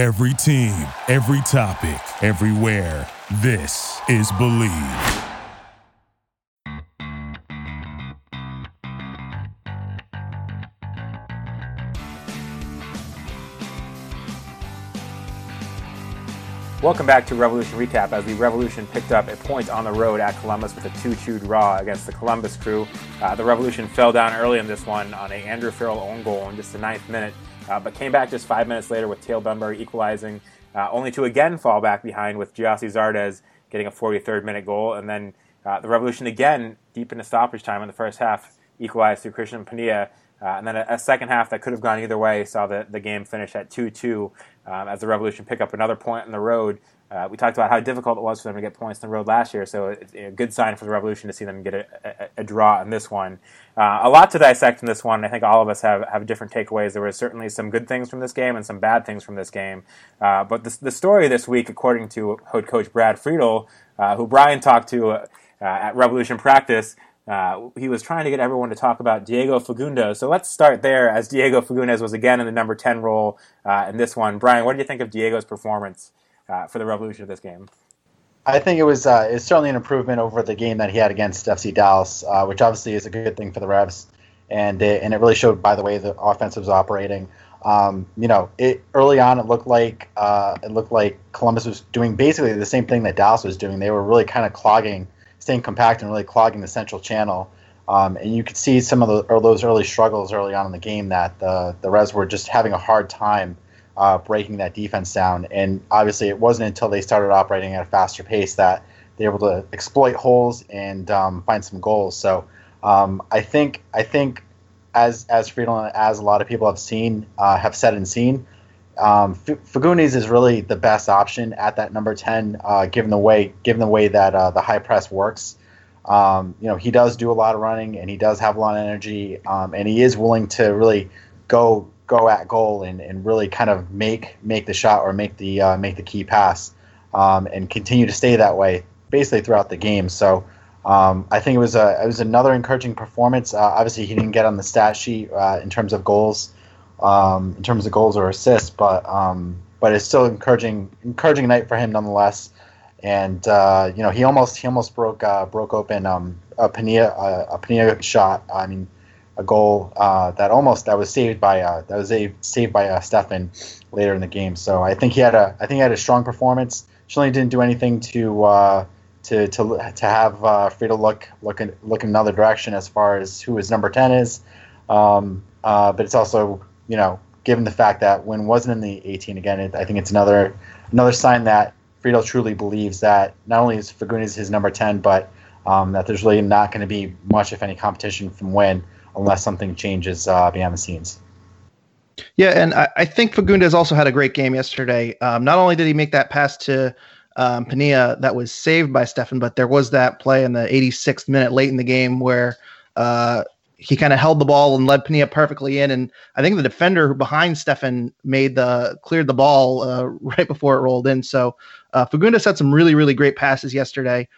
Every team, every topic, everywhere. This is Believe. Welcome back to Revolution Recap as the Revolution picked up a point on the road at Columbus with a 2 2 draw against the Columbus crew. Uh, the Revolution fell down early in this one on a Andrew Farrell own goal in just the ninth minute, uh, but came back just five minutes later with Teal Bunbury equalizing, uh, only to again fall back behind with Gyasi Zardes getting a 43rd minute goal. And then uh, the Revolution again, deep into stoppage time in the first half, equalized through Christian Penilla. Uh, and then a, a, second half that could have gone either way saw the, the game finish at 2 2 um, as the Revolution pick up another point on the road. Uh, we talked about how difficult it was for them to get points on the road last year, so it's a good sign for the Revolution to see them get a, a, a draw in this one. Uh, a lot to dissect in this one. I think all of us have, have different takeaways. There were certainly some good things from this game and some bad things from this game. Uh, but the, the, story this week, according to head coach Brad Friedel, uh, who Brian talked to uh, at Revolution practice, uh, he was trying to get everyone to talk about Diego Fagundez. So let's start there, as Diego Fagundez was again in the number 10 role uh, in this one. Brian, what do you think of Diego's performance uh, for the Revolution of this game? I think it was uh, it's certainly an improvement over the game that he had against FC Dallas, uh, which obviously is a good thing for the Revs, and it, and it really showed by the way the offense was operating. Um, you know, it early on it looked like uh, it looked like Columbus was doing basically the same thing that Dallas was doing. They were really kind of clogging, staying compact, and really clogging the central channel. Um, and you could see some of the, those early struggles early on in the game that the the Revs were just having a hard time uh, breaking that defense down. And obviously, it wasn't until they started operating at a faster pace that they were able to exploit holes and um, find some goals. So um, I think I think as as Friedel as a lot of people have seen uh, have said and seen. Um, Fagundez is really the best option at that number ten, uh, given the way given the way that uh, the high press works. Um, you know, he does do a lot of running, and he does have a lot of energy, um, and he is willing to really go go at goal and, and really kind of make make the shot or make the uh, make the key pass um, and continue to stay that way basically throughout the game. So um, I think it was a it was another encouraging performance. Uh, obviously, he didn't get on the stat sheet uh, in terms of goals, um, in terms of goals or assists, but um, but it's still encouraging encouraging night for him nonetheless. And uh, you know he almost he almost broke uh, broke open um, a Penilla a, a Penilla shot. I mean a goal uh, that almost that was saved by uh, that was a, saved by uh, Steffen later in the game. So I think he had a I think he had a strong performance. Certainly didn't do anything to uh, to to to have uh, Friedel look look in, look in another direction as far as who his number ten is. Um, uh, but it's also you know given the fact that Nguyen wasn't in the 18 again, it, I think it's another another sign that Friedel truly believes that not only is Fagundez his number 10, but um, that there's really not going to be much, if any, competition from Nguyen unless something changes uh, behind the scenes. Yeah, and I, I, think Fagundez also had a great game yesterday. Um, not only did he make that pass to um, Penilla that was saved by Steffen, but there was that play in the 86th minute late in the game where uh, he kind of held the ball and led Penilla perfectly in. And I think the defender behind Steffen made the cleared the ball uh, right before it rolled in. So uh, Fagundez had some really, really great passes yesterday.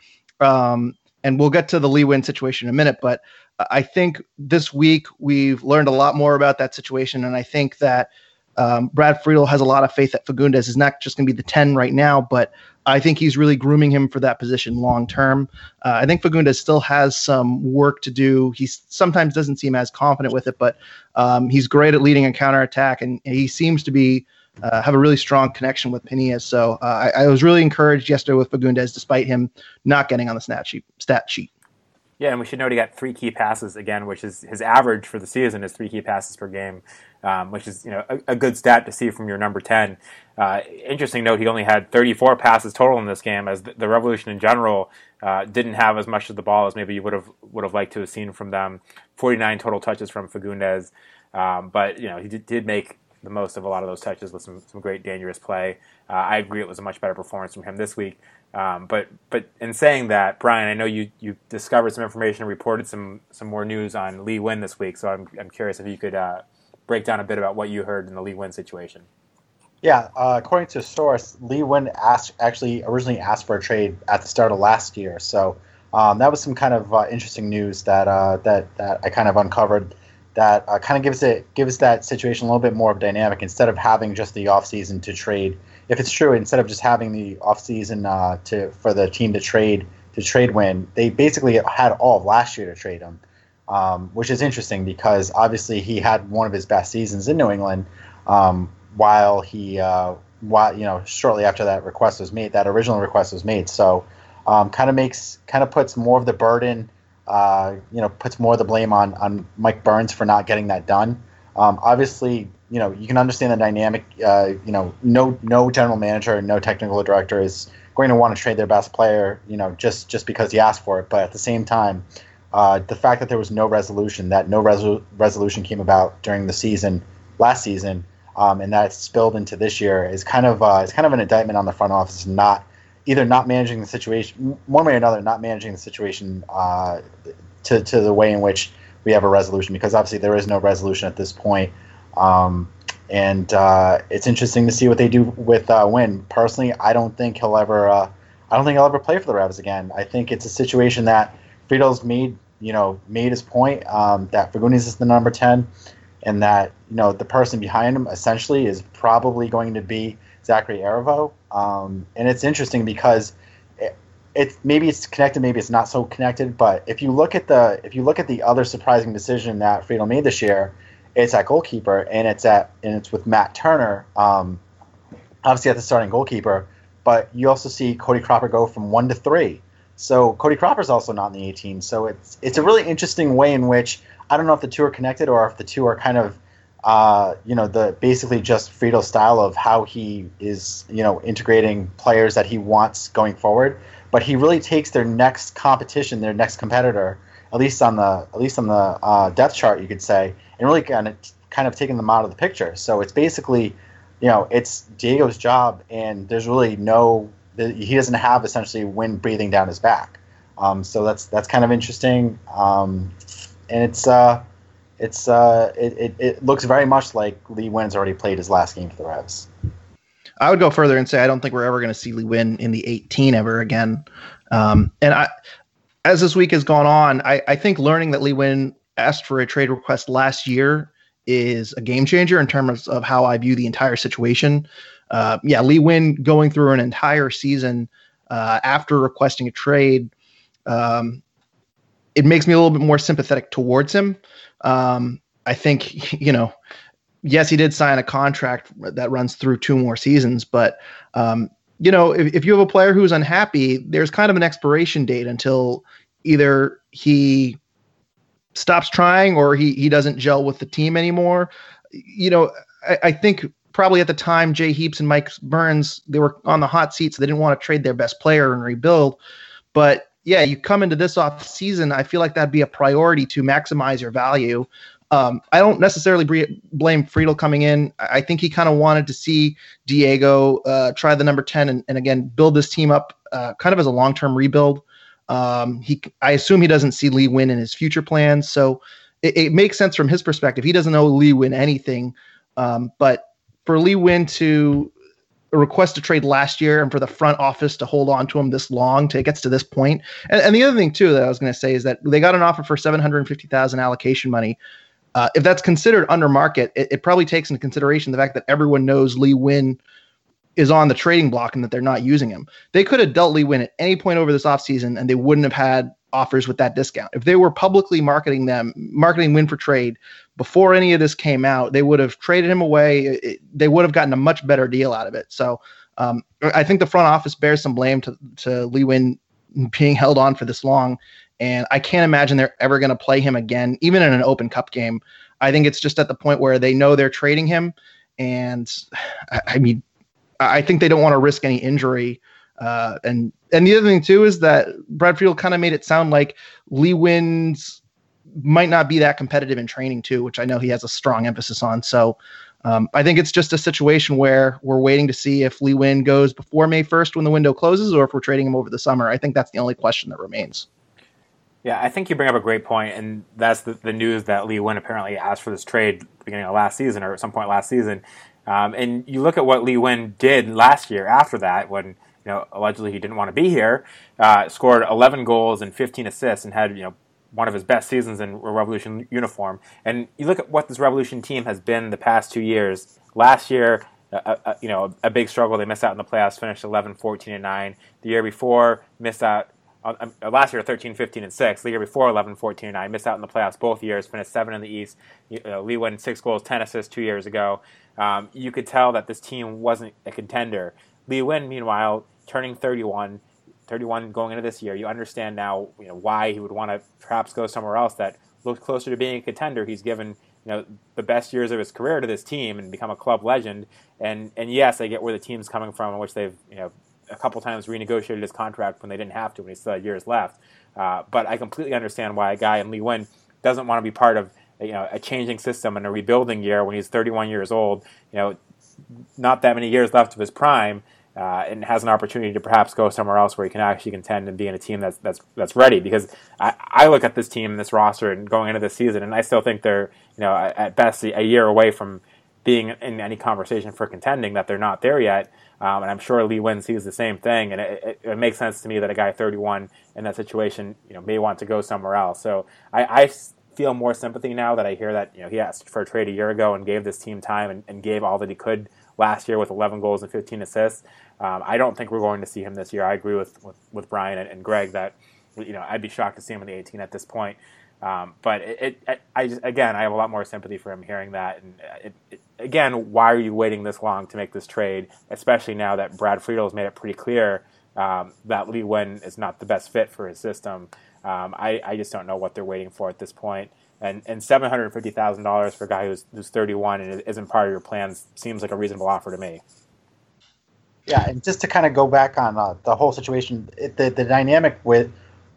Um, and we'll get to the Lee Nguyen situation in a minute, but I think this week we've learned a lot more about that situation, and I think that um, Brad Friedel has a lot of faith that Fagundez is not just going to be the 10 right now, but I think he's really grooming him for that position long term. Uh, I think Fagundez still has some work to do. He sometimes doesn't seem as confident with it, but um, he's great at leading a counterattack, and he seems to be uh, have a really strong connection with Penilla. So uh, I, I, was really encouraged yesterday with Fagundez, despite him not getting on the stat sheet. Stat sheet. Yeah, and we should note he got three key passes again, which is his average for the season is three key passes per game, um, which is you know a, a, good stat to see from your number ten. Uh, interesting note: he only had 34 passes total in this game, as the, the Revolution in general uh, didn't have as much of the ball as maybe you would have would have liked to have seen from them. 49 total touches from Fagundez, um, but you know he did, did, make the most of a lot of those touches with some some great dangerous play. Uh, I agree, it was a much better performance from him this week. Um, but but in saying that, Brian, I know you you discovered some information and reported some some more news on Lee Nguyen this week. So I'm I'm curious if you could uh, break down a bit about what you heard in the Lee Nguyen situation. Yeah, uh, according to source, Lee Nguyen asked actually originally asked for a trade at the start of last year. So um, that was some kind of uh, interesting news that uh, that that I kind of uncovered. That uh, kind of gives it gives that situation a little bit more of dynamic instead of having just the offseason to trade. If it's true, instead of just having the offseason uh, to for the team to trade to trade Nguyen, they basically had all of last year to trade him, um, which is interesting because obviously he had one of his best seasons in New England. Um, while he, uh, while you know, shortly after that request was made, that original request was made. So, um, kind of makes, kind of puts more of the burden, uh, you know, puts more of the blame on on Mike Burns for not getting that done. Um, obviously, you know, you can understand the dynamic. Uh, you know, no no general manager, no technical director is going to want to trade their best player, you know, just just because he asked for it. But at the same time, uh, the fact that there was no resolution, that no resol- resolution came about during the season last season, um, and that spilled into this year is kind of uh, is kind of an indictment on the front office not either not managing the situation one way or another, not managing the situation uh, to to the way in which we have a resolution because obviously there is no resolution at this point. Um, and uh, it's interesting to see what they do with uh, Nguyen. Personally, I don't think he'll ever. Uh, I don't think he'll ever play for the Revs again. I think it's a situation that Friedel's made. You know, made his point um, that Fagundez is the number ten, and that you know the person behind him essentially is probably going to be Zachary Herivaux. Um, and it's interesting because it, maybe it's connected, maybe it's not so connected. But if you look at the if you look at the other surprising decision that Friedel made this year, it's at goalkeeper, and it's at and it's with Matt Turner, um, obviously at the starting goalkeeper. But you also see Cody Cropper go from one to three. So Cody Cropper's also not in the 18. So it's it's a really interesting way in which I don't know if the two are connected or if the two are kind of uh, you know the basically just Friedel's style of how he is you know integrating players that he wants going forward. But he really takes their next competition, their next competitor, at least on the at least on the uh, chart, you could say, and really kind of kind of taking them out of the picture. So it's basically, you know, it's Diego's job, and there's really no he doesn't have essentially Nguyen breathing down his back. Um, so that's that's kind of interesting, um, and it's uh, it's uh, it, it, it looks very much like Lee Nguyen's already played his last game for the Revs. I would go further and say I don't think we're ever going to see Lee Nguyen in the 18 ever again. Um, and I, as this week has gone on, I, I think learning that Lee Nguyen asked for a trade request last year is a game changer in terms of how I view the entire situation. Uh, yeah, Lee Nguyen going through an entire season uh, after requesting a trade, um, it makes me a little bit more sympathetic towards him. Um, I think, you know, yes, he did sign a contract that runs through two more seasons, but um, you know, if, if you have a player who's unhappy, there's kind of an expiration date until either he stops trying or he he doesn't gel with the team anymore. You know, I, I think probably at the time Jay Heaps and Mike Burns they were on the hot seat, so they didn't want to trade their best player and rebuild. But yeah, you come into this off season, I feel like that'd be a priority to maximize your value. Um, I don't necessarily blame Friedel coming in. I think he kind of wanted to see Diego uh, try the number 10 and, and again build this team up uh, kind of as a long term rebuild. Um, he, I assume he doesn't see Lee Nguyen in his future plans. So it, it, makes sense from his perspective. He doesn't know Lee Nguyen anything. Um, but for Lee Nguyen to request a trade last year and for the front office to hold on to him this long to it gets to this point. And, and the other thing too that I was going to say is that they got an offer for 750,000 allocation money uh, if that's considered under market, it, it, probably takes into consideration the fact that everyone knows Lee Nguyen is on the trading block and that they're not using him. They could have dealt Lee Nguyen at any point over this offseason and they wouldn't have had offers with that discount. If they were publicly marketing them, marketing Nguyen for trade before any of this came out, they would have traded him away. It, they would have gotten a much better deal out of it. So um, I think the front office bears some blame to, to Lee Nguyen being held on for this long and I can't imagine they're ever going to play him again, even in an Open Cup game. I think it's just at the point where they know they're trading him, and I, I mean, I think they don't want to risk any injury. Uh, and and the other thing too is that Brad Friedel kind of made it sound like Lee Nguyen's might not be that competitive in training too, which I know he has a strong emphasis on. So um, I think it's just a situation where we're waiting to see if Lee Nguyen goes before May 1st when the window closes, or if we're trading him over the summer. I think that's the only question that remains. Yeah, I think you bring up a great point, and that's the, the news that Lee Nguyen apparently asked for this trade beginning of last season or at some point last season. Um, and you look at what Lee Nguyen did last year after that, when you know allegedly he didn't want to be here, uh, scored 11 goals and 15 assists, and had you know one of his best seasons in a Revolution uniform. And you look at what this Revolution team has been the past two years. Last year, you know, a big struggle. They missed out in the playoffs, finished 11, 14, and 9. The year before, missed out. Uh, uh last year, 13, 15, and 6. The year before, 11, 14, and 9. Missed out in the playoffs both years, finished 7 in the East. Uh, Lee Nguyen 6 goals, 10 assists two years ago. Um, you could tell that this team wasn't a contender. Lee Nguyen, meanwhile, turning 31, 31 going into this year, you understand now you know, why he would want to perhaps go somewhere else that looked closer to being a contender. He's given you know the best years of his career to this team and become a club legend. And and yes, I get where the team's coming from, in which they've you know a couple times renegotiated his contract when they didn't have to when he still had years left. Uh, but I completely understand why a guy in Lee Nguyen doesn't want to be part of you know a changing system and a rebuilding year when he's 31 years old. You know, not that many years left of his prime uh, and has an opportunity to perhaps go somewhere else where he can actually contend and be in a team that's that's that's ready. Because I, I look at this team, this roster, and going into this season, and I still think they're you know at best a year away from being in any conversation for contending. That they're not there yet, um, and I'm sure Lee Nguyen sees the same thing. And it, it, it, makes sense to me that a guy 31 in that situation, you know, may want to go somewhere else. So I, I feel more sympathy now that I hear that you know he asked for a trade a year ago and gave this team time and, and gave all that he could last year with 11 goals and 15 assists. Um, I don't think we're going to see him this year. I agree with, with, with Brian and, and, Greg that you know I'd be shocked to see him in the 18 at this point. Um, but it, it, I just, again, I have a lot more sympathy for him hearing that. And uh, it, it, again, why are you waiting this long to make this trade, especially now that Brad Friedel has made it pretty clear um, that Lee Nguyen is not the best fit for his system. Um, I, I, just don't know what they're waiting for at this point. And, and seven hundred fifty thousand dollars for a guy who's, who's thirty one and isn't part of your plans seems like a reasonable offer to me. Yeah, and just to kind of go back on uh, the whole situation, it, the the dynamic with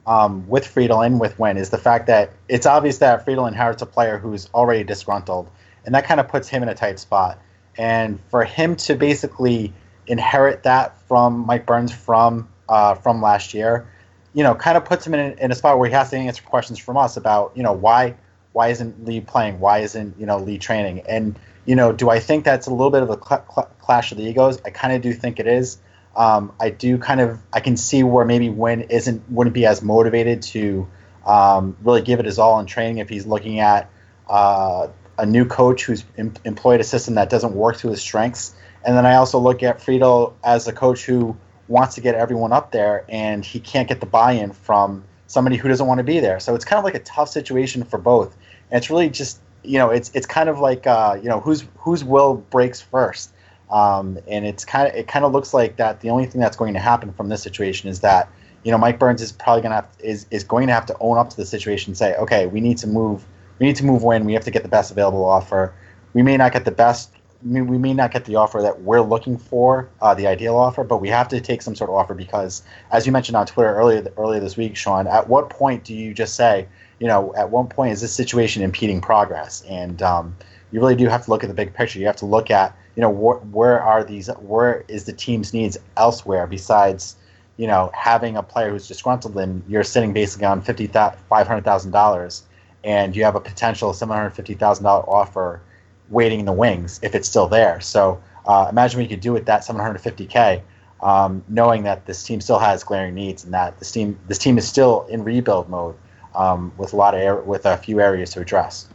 um, with Friedel and with Nguyen is the fact that it's obvious that Friedel inherits a player who's already disgruntled, and that kind of puts him in a tight spot. And for him to basically inherit that from Mike Burns from uh, from last year, you know, kind of puts him in in a spot where he has to answer questions from us about, you know, why why isn't Lee playing? Why isn't you know Lee training? And you know, do I think that's a little bit of a cl- cl- clash of the egos? I kind of do think it is. Um, I do kind of I can see where maybe Nguyen isn't wouldn't be as motivated to um, really give it his all in training if he's looking at uh, a new coach who's em- employed a system that doesn't work to his strengths. And then I also look at Friedel as a coach who wants to get everyone up there, and he can't get the buy-in from somebody who doesn't want to be there. So it's kind of like a tough situation for both. And it's really just you know it's it's kind of like uh, you know whose whose will breaks first. Um, and it's kind of it kind of looks like that the only thing that's going to happen from this situation is that you know Mike Burns is probably going to have is is going to have to own up to the situation and say okay we need to move we need to move Nguyen we have to get the best available offer we may not get the best we may not get the offer that we're looking for uh, the ideal offer but we have to take some sort of offer because as you mentioned on Twitter earlier earlier this week Sean at what point do you just say you know at one point is this situation impeding progress and um, you really do have to look at the big picture you have to look at you know, wh- where are these? Where is the team's needs elsewhere besides, you know, having a player who's disgruntled and you're sitting basically on fifty five hundred thousand dollars, and you have a potential seven hundred fifty thousand dollar offer waiting in the wings if it's still there. So uh, imagine what you could do with that seven hundred fifty k. Um, knowing that this team still has glaring needs and that this team this team is still in rebuild mode um, with a lot of with a few areas to address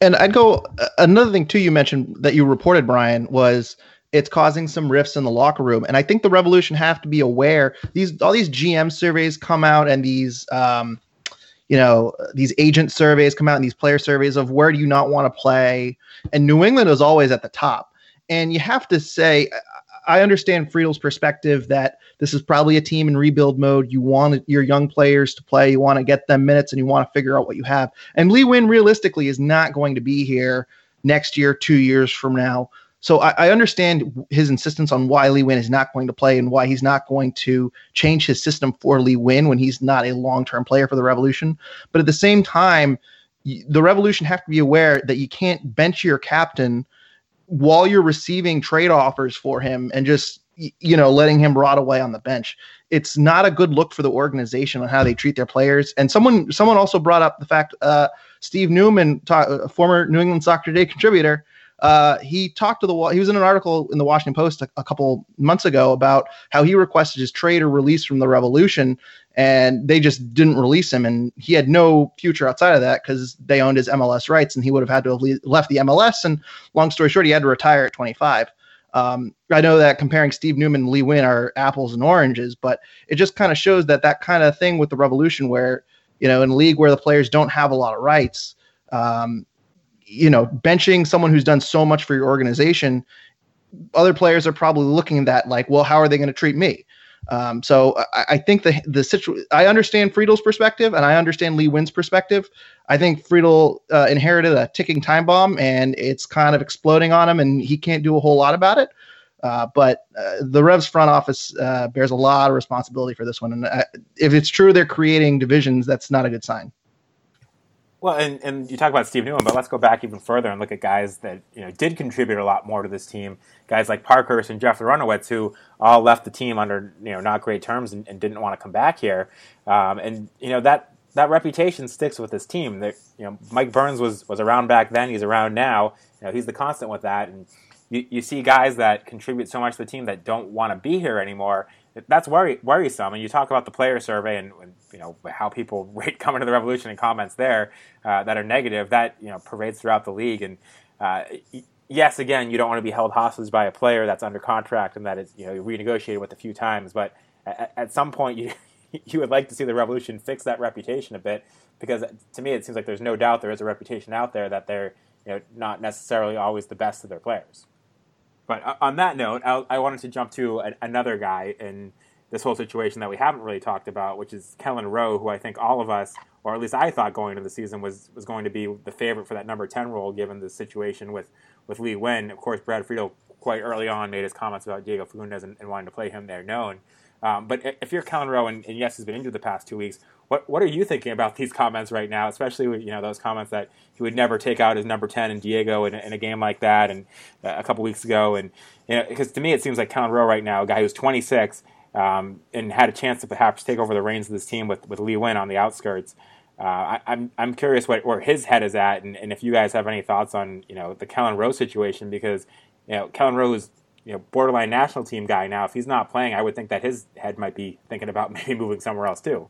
and I'd go another thing too. You mentioned that you reported Brian was it's causing some rifts in the locker room, and I think the Revolution have to be aware. These all these GM surveys come out, and these um, you know these agent surveys come out, and these player surveys of where do you not want to play, and New England is always at the top. And you have to say, I understand Friedel's perspective that this is probably a team in rebuild mode. You want your young players to play, you want to get them minutes, and you want to figure out what you have. And Lee Nguyen realistically is not going to be here next year, two years from now. So I, I, understand his insistence on why Lee Nguyen is not going to play and why he's not going to change his system for Lee Nguyen when he's not a long-term player for the Revolution. But at the same time, the Revolution have to be aware that you can't bench your captain while you're receiving trade offers for him and just you know letting him rot away on the bench it's not a good look for the organization on how they treat their players and someone someone also brought up the fact uh, steve neumann ta- a former new england soccer Day contributor uh, he talked to the he was in an article in the Washington Post a, a, couple months ago about how he requested his trade or release from the Revolution, and they just didn't release him, and he had no future outside of that because they owned his MLS rights, and he would have had to have left the MLS. And long story short, he had to retire at 25. Um, I know that comparing Steve Neumann and Lee Nguyen are apples and oranges, but it just kind of shows that that kind of thing with the Revolution, where you know, in a league where the players don't have a lot of rights, um, you know, benching someone who's done so much for your organization, other players are probably looking at that like, well, how are they going to treat me? Um, so I, I, think the the. I understand Friedel's perspective, and I understand Lee Nguyen's perspective. I think Friedel uh, inherited a ticking time bomb, and it's kind of exploding on him, and he can't do a whole lot about it. Uh, but uh, the Revs front office uh, bears a lot of responsibility for this one, and uh, if it's true they're creating divisions, that's not a good sign. Well, and, and you talk about Steve Neumann, but let's go back even further and look at guys that you know did contribute a lot more to this team. Guys like Parkhurst and Jeff Larentowicz, who all left the team under you know not great terms and, and didn't want to come back here. Um, and you know that that reputation sticks with this team. That you know Mike Burns was was around back then. He's around now. You know he's the constant with that. And you, you see guys that contribute so much to the team that don't want to be here anymore that's worry, worrisome. And you talk about the player survey and, and, you know how people rate coming to the revolution and comments there uh, that are negative. That you know pervades throughout the league. And uh, yes, again, you don't want to be held hostage by a player that's under contract and that is you know renegotiated with a few times. But at, at some point, you you would like to see the revolution fix that reputation a bit because to me, it seems like there's no doubt there is a reputation out there that they're you know not necessarily always the best of their players. But uh, on that note, I, I wanted to jump to another guy in this whole situation that we haven't really talked about, which is Kelyn Rowe, who I think all of us, or at least I thought going into the season, was was going to be the favorite for that number ten role, given the situation with with Lee Nguyen. Of course, Brad Friedel quite early on made his comments about Diego Fagundez and, and wanting to play him there known. Um, but if you're Kelyn Rowe, and, and yes, he's been injured the past two weeks, what what are you thinking about these comments right now? Especially you know those comments that he would never take out his number ten and Diego in, in a game like that, and uh, a couple weeks ago, and you know because to me it seems like Kelyn Rowe right now, a guy who's 26 um, and had a chance to perhaps take over the reins of this team with with Lee Nguyen on the outskirts. Uh, I, am I'm, I'm curious what, where his head is at, and, and if you guys have any thoughts on you know the Kelyn Rowe situation because you know Kelyn Rowe is you know borderline national team guy now. If he's not playing, I would think that his head might be thinking about maybe moving somewhere else too.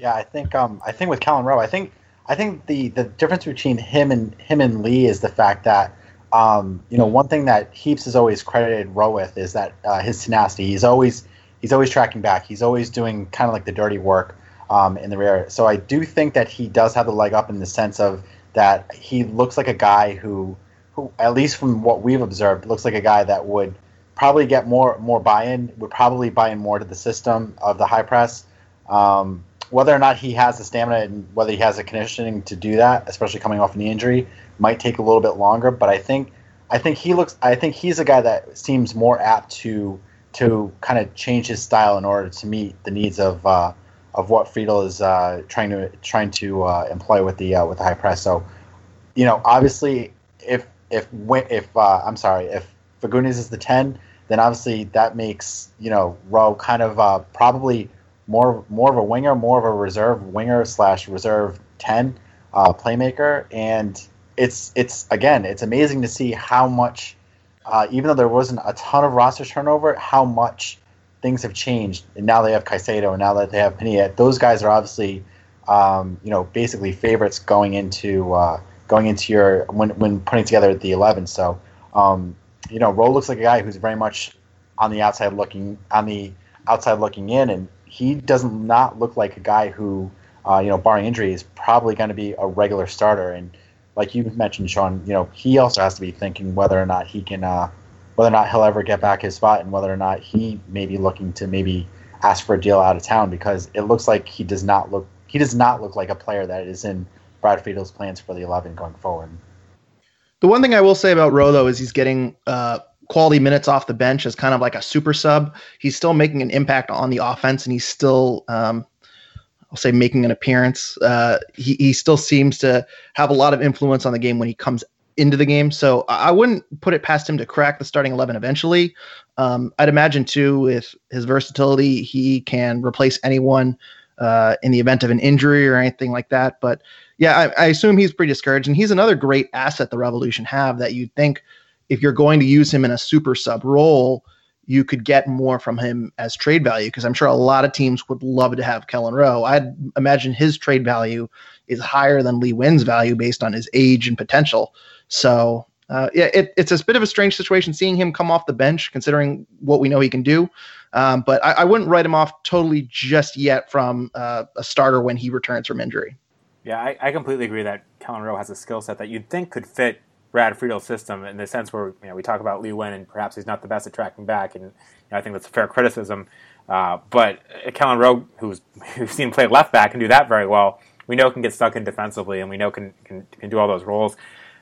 Yeah, I think um, I think with Kelyn Rowe, I think I think the the difference between him and him and Lee is the fact that um, you know one thing that Heaps has always credited Rowe with is that uh, his tenacity. He's always he's always tracking back. He's always doing kind of like the dirty work um, in the rear. So I do think that he does have the leg up in the sense of that he looks like a guy who who at least from what we've observed looks like a guy that would probably get more more buy-in. Would probably buy in more to the system of the high press. Um, whether or not he has the stamina and whether he has the conditioning to do that, especially coming off an injury, might take a little bit longer. But I think I think he looks. I think he's a guy that seems more apt to to kind of change his style in order to meet the needs of uh, of what Friedel is uh, trying to trying to uh, employ with the uh, with the high press. So, you know, obviously, if if if uh, I'm sorry, if Fagundez is the ten, then obviously that makes you know Rowe kind of uh, probably more more of a winger, more of a reserve winger slash reserve ten uh, playmaker, and it's it's again it's amazing to see how much, uh, even though there wasn't a ton of roster turnover, how much things have changed. And now they have Caicedo, and now that they have Penilla, those guys are obviously um, you know basically favorites going into uh, going into your when when putting together the eleven. So um, you know Rowe looks like a guy who's very much on the outside looking on the outside looking in, and he does not look like a guy who, uh, you know, barring injury, is probably going to be a regular starter. And like you mentioned, Sean, you know, he also has to be thinking whether or not he can, uh, whether or not he'll ever get back his spot, and whether or not he may be looking to maybe ask for a deal out of town because it looks like he does not look he does not look like a player that is in Brad Friedel's plans for the 11 going forward. The one thing I will say about Rowe though is he's getting uh, quality minutes off the bench as kind of like a super sub. He's still making an impact on the offense, and he's still, um, I'll say, making an appearance. Uh, he he still seems to have a lot of influence on the game when he comes into the game. So I wouldn't put it past him to crack the starting eleven eventually. Um, I'd imagine too, with his versatility, he can replace anyone uh, in the event of an injury or anything like that. But yeah, I, I, assume he's pretty discouraged, and he's another great asset the Revolution have that you'd think if you're going to use him in a super sub role, you could get more from him as trade value because I'm sure a lot of teams would love to have Kelyn Rowe. I'd imagine his trade value is higher than Lee Nguyen's value based on his age and potential. So uh, yeah, it, it's a bit of a strange situation seeing him come off the bench, considering what we know he can do. Um, but I, I, wouldn't write him off totally just yet from uh, a starter when he returns from injury. Yeah, I, I completely agree that Kelyn Rowe has a skill set that you'd think could fit Brad Friedel's system in the sense where you know we talk about Lee Nguyen and perhaps he's not the best at tracking back, and you know, I think that's a fair criticism. Uh, but Kelyn Rowe, who's who's seen play left back and do that very well, we know can get stuck in defensively, and we know can can, can do all those roles.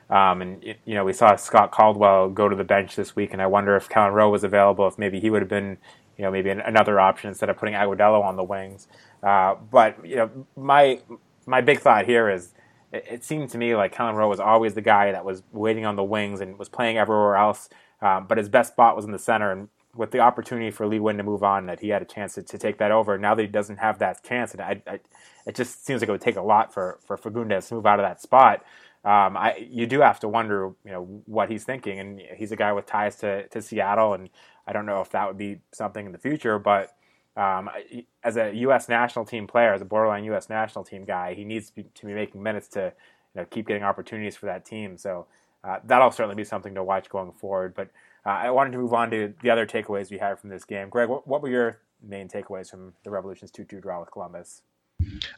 Um, and you know, we saw Scott Caldwell go to the bench this week, and I wonder if Kelyn Rowe was available, if maybe he would have been, you know, maybe an, another option instead of putting Agudelo on the wings. Uh, but you know, my my big thought here is, it, it, seemed to me like Kelyn Rowe was always the guy that was waiting on the wings and was playing everywhere else, um, but his best spot was in the center. And with the opportunity for Lee Nguyen to move on, that he had a chance to, to take that over. Now that he doesn't have that chance, and I, I, it just seems like it would take a lot for for Fagundez to move out of that spot um, I, you do have to wonder, you know, what he's thinking. And he's a guy with ties to, to Seattle, and I don't know if that would be something in the future. But um, as a U.S. national team player, as a borderline U.S. national team guy, he needs to be, to be making minutes to you know, keep getting opportunities for that team. So uh, that'll certainly be something to watch going forward. But uh, I wanted to move on to the other takeaways we had from this game. Greg, what, what were your main takeaways from the Revolution's 2-2 draw with Columbus?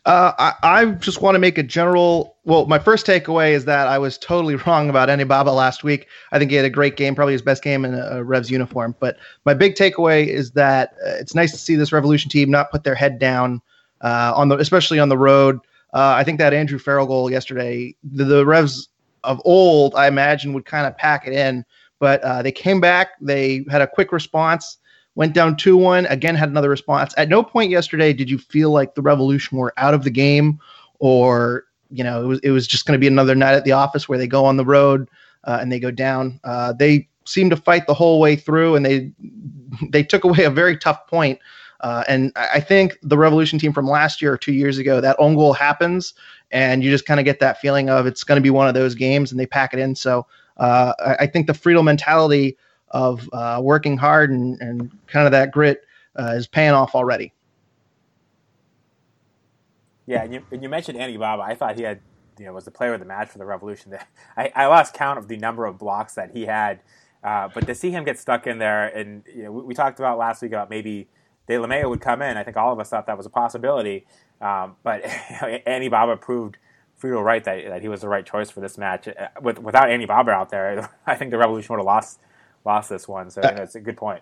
Uh, I, I, just want to make a general. Well, my first takeaway is that I was totally wrong about Anibaba last week. I think he had a great game, probably his best game in a, a Revs uniform. But my big takeaway is that uh, it's nice to see this Revolution team not put their head down uh, on the, especially on the road. Uh, I think that Andrew Farrell goal yesterday, the, the Revs of old, I imagine, would kind of pack it in, but uh, they came back. They had a quick response went down 2 1, again had another response. At no point yesterday did you feel like the Revolution were out of the game or, you know, it was, it was just going to be another night at the office where they go on the road uh, and they go down. Uh, they seemed to fight the whole way through and they, they took away a very tough point. Uh, and I think the Revolution team from last year or two years ago, that own goal happens, and you just kind of get that feeling of it's going to be one of those games, and they pack it in. So uh, I, I, think the Friedel mentality of uh, working hard and, and kind of that grit uh, is paying off already. Yeah, and you, and you mentioned Anibaba. I thought he had, you know, was the player of the match for the Revolution. I, I lost count of the number of blocks that he had, uh, but to see him get stuck in there, and you know, we, we, talked about last week about maybe De Delamea would come in. I think all of us thought that was a possibility, um, but Anibaba proved Friedel right that, that he was the right choice for this match. Uh, with, without Anibaba out there, I think the Revolution would have lost lost this one. So uh, that's a good point.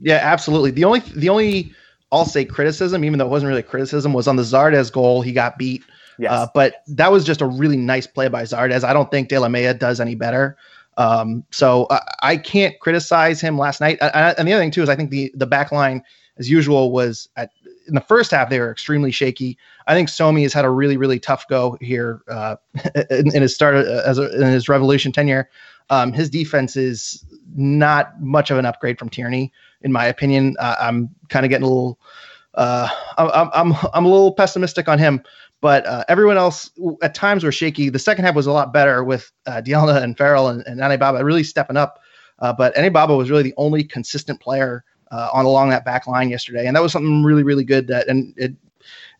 Yeah, absolutely. The only the only I'll say criticism, even though it wasn't really criticism, was on the Zardes goal. He got beat. Yes. Uh, but that was just a really nice play by Zardes. I don't think Delamea does any better. Um, so uh, I can't criticize him last night. Uh, and the other thing too is I think the the back line, as usual, was at in the first half they were extremely shaky. I think Somi has had a really really tough go here uh, in, in, his start uh, as a, in his Revolution tenure. Um, his defense is not much of an upgrade from Tierney, in my opinion. Uh, I'm kind of getting a little, uh, I'm, I'm, I'm a little pessimistic on him, but uh, everyone else at times were shaky. The second half was a lot better with uh, Dielna and Farrell and, and Anibaba really stepping up. Uh, but Anibaba was really the only consistent player uh, on along that back line yesterday, and that was something really, really good. That and it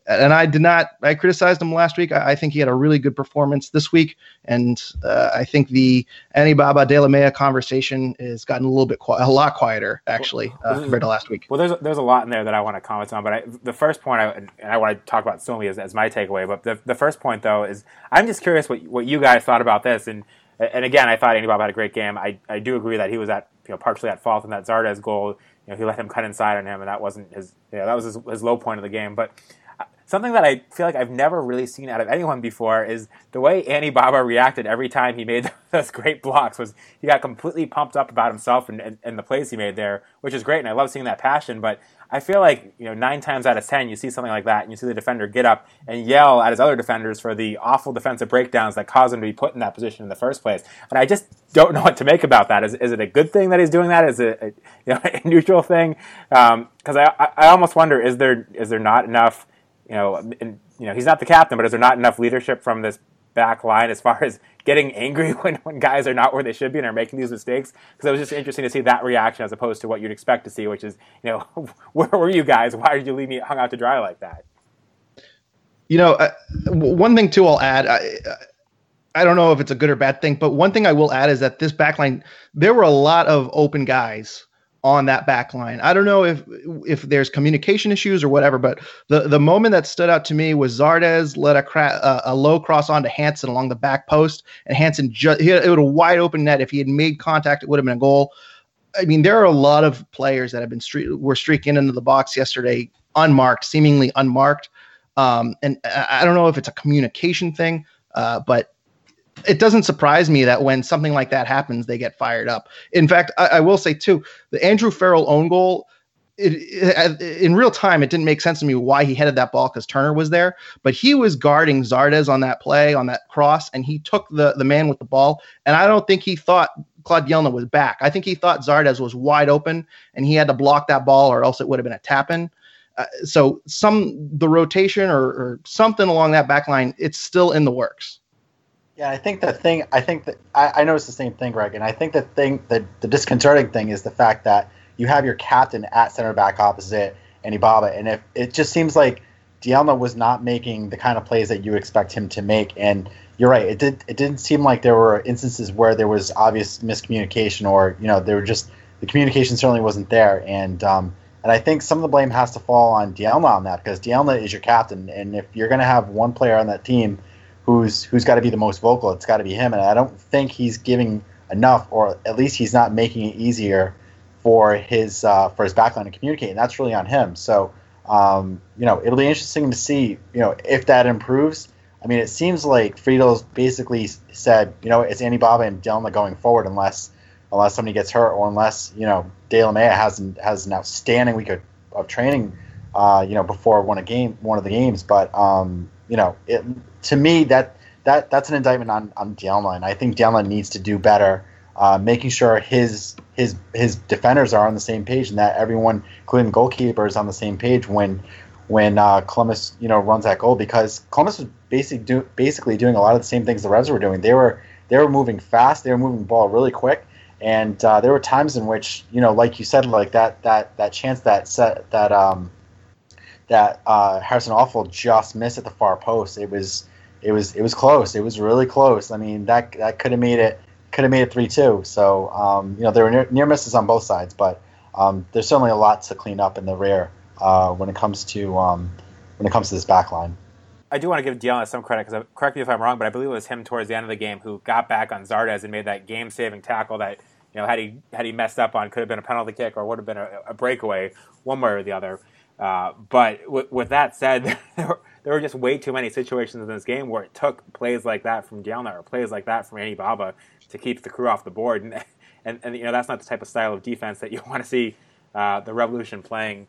and I did not. I criticized him last week. I, I, think he had a really good performance this week, and uh, I think the Anibaba Delamea conversation has gotten a little bit qui- a lot quieter actually uh, compared to last week. Well, there's there's a lot in there that I want to comment on, but I, the first point I and I want to talk about Somi as, as my takeaway. But the, the first point though is I'm just curious what what you guys thought about this, and and again I thought Anibaba had a great game. I I do agree that he was at you know partially at fault in that Zardes goal. You know he let him cut inside on him, and that wasn't his. You know, that was his, his low point of the game, but something that I feel like I've never really seen out of anyone before is the way Anibaba reacted every time he made those great blocks was he got completely pumped up about himself and, and, and, the plays he made there, which is great, and I love seeing that passion. But I feel like you know nine times out of ten you see something like that, and you see the defender get up and yell at his other defenders for the awful defensive breakdowns that caused him to be put in that position in the first place. And I just don't know what to make about that. Is, is it a good thing that he's doing that? Is it a, you know, a neutral thing? Because um, I, I almost wonder is there is there not enough you know, and, you know, he's not the captain, but is there not enough leadership from this back line as far as getting angry when, when guys are not where they should be and are making these mistakes? Because it was just interesting to see that reaction as opposed to what you'd expect to see, which is, you know, where were you guys? Why did you leave me hung out to dry like that? You know, uh, one thing too, I'll add. I, I don't know if it's a good or bad thing, but one thing I will add is that this backline, there were a lot of open guys on that back line. I don't know if if there's communication issues or whatever, but the the moment that stood out to me was Zardes let a cra- a low cross onto Hansen along the back post, and Hansen just it was a wide open net. If he had made contact, it would have been a goal. I mean, there are a lot of players that have been streak were streaking into the box yesterday unmarked, seemingly unmarked. Um, and I, I don't know if it's a communication thing, uh, but it doesn't surprise me that when something like that happens, they get fired up. In fact, I, I will say too, the Andrew Farrell own goal. It, it, in real time, it didn't make sense to me why he headed that ball because Turner was there, but he was guarding Zardes on that play on that cross, and he took the the man with the ball. And I don't think he thought Claude Dielna was back. I think he thought Zardes was wide open, and he had to block that ball, or else it would have been a tap in. Uh, so some the rotation or, or something along that back line, it's still in the works. Yeah, I think the thing. I think that I, I noticed the same thing, Greg, and I think the thing, the the disconcerting thing is the fact that you have your captain at center back opposite Anibaba, and if it just seems like Dielna was not making the kind of plays that you expect him to make, and you're right, it did it didn't seem like there were instances where there was obvious miscommunication, or you know, there were just the communication certainly wasn't there, and um, and I think some of the blame has to fall on Dielna on that because Dielna is your captain, and if you're going to have one player on that team who's who's got to be the most vocal. It's got to be him, and I don't think he's giving enough, or at least he's not making it easier for his uh, for his backline to communicate, and that's really on him. So, um, you know, it'll be interesting to see, you know, if that improves. I mean, it seems like Friedel's basically said, you know, it's Anibaba and Dielna going forward, unless unless somebody gets hurt, or unless you know Delamea has has an outstanding week of, of training, uh, you know, before one a game one of the games. But um, you know, it, to me that that that's an indictment on on Dielna. I think Dielna needs to do better, uh, making sure his his his defenders are on the same page and that everyone, including goalkeeper, is on the same page when when uh, Columbus you know runs that goal because Columbus was basically do, basically doing a lot of the same things the Revs were doing. They were they were moving fast. They were moving the ball really quick. And uh, there were times in which, you know, like you said, like that that that chance that set that um, that uh, Harrison Afful just missed at the far post. It was it was it was close. It was really close. I mean that that could have made it could have made it three two. So um, you know there were near, near, misses on both sides, but um, there's certainly a lot to clean up in the rear uh, when it comes to um, when it comes to this back line. I do want to give Dielna some credit because correct me if I'm wrong, but I believe it was him towards the end of the game who got back on Zardes and made that game-saving tackle that you know had he had he messed up on could have been a penalty kick or would have been a, a breakaway one way or the other. Uh, but w- with that said, there were just way too many situations in this game where it took plays like that from Dielna or plays like that from Anibaba to keep the crew off the board. And, and, and you know that's not the type of style of defense that you want to see uh, the Revolution playing.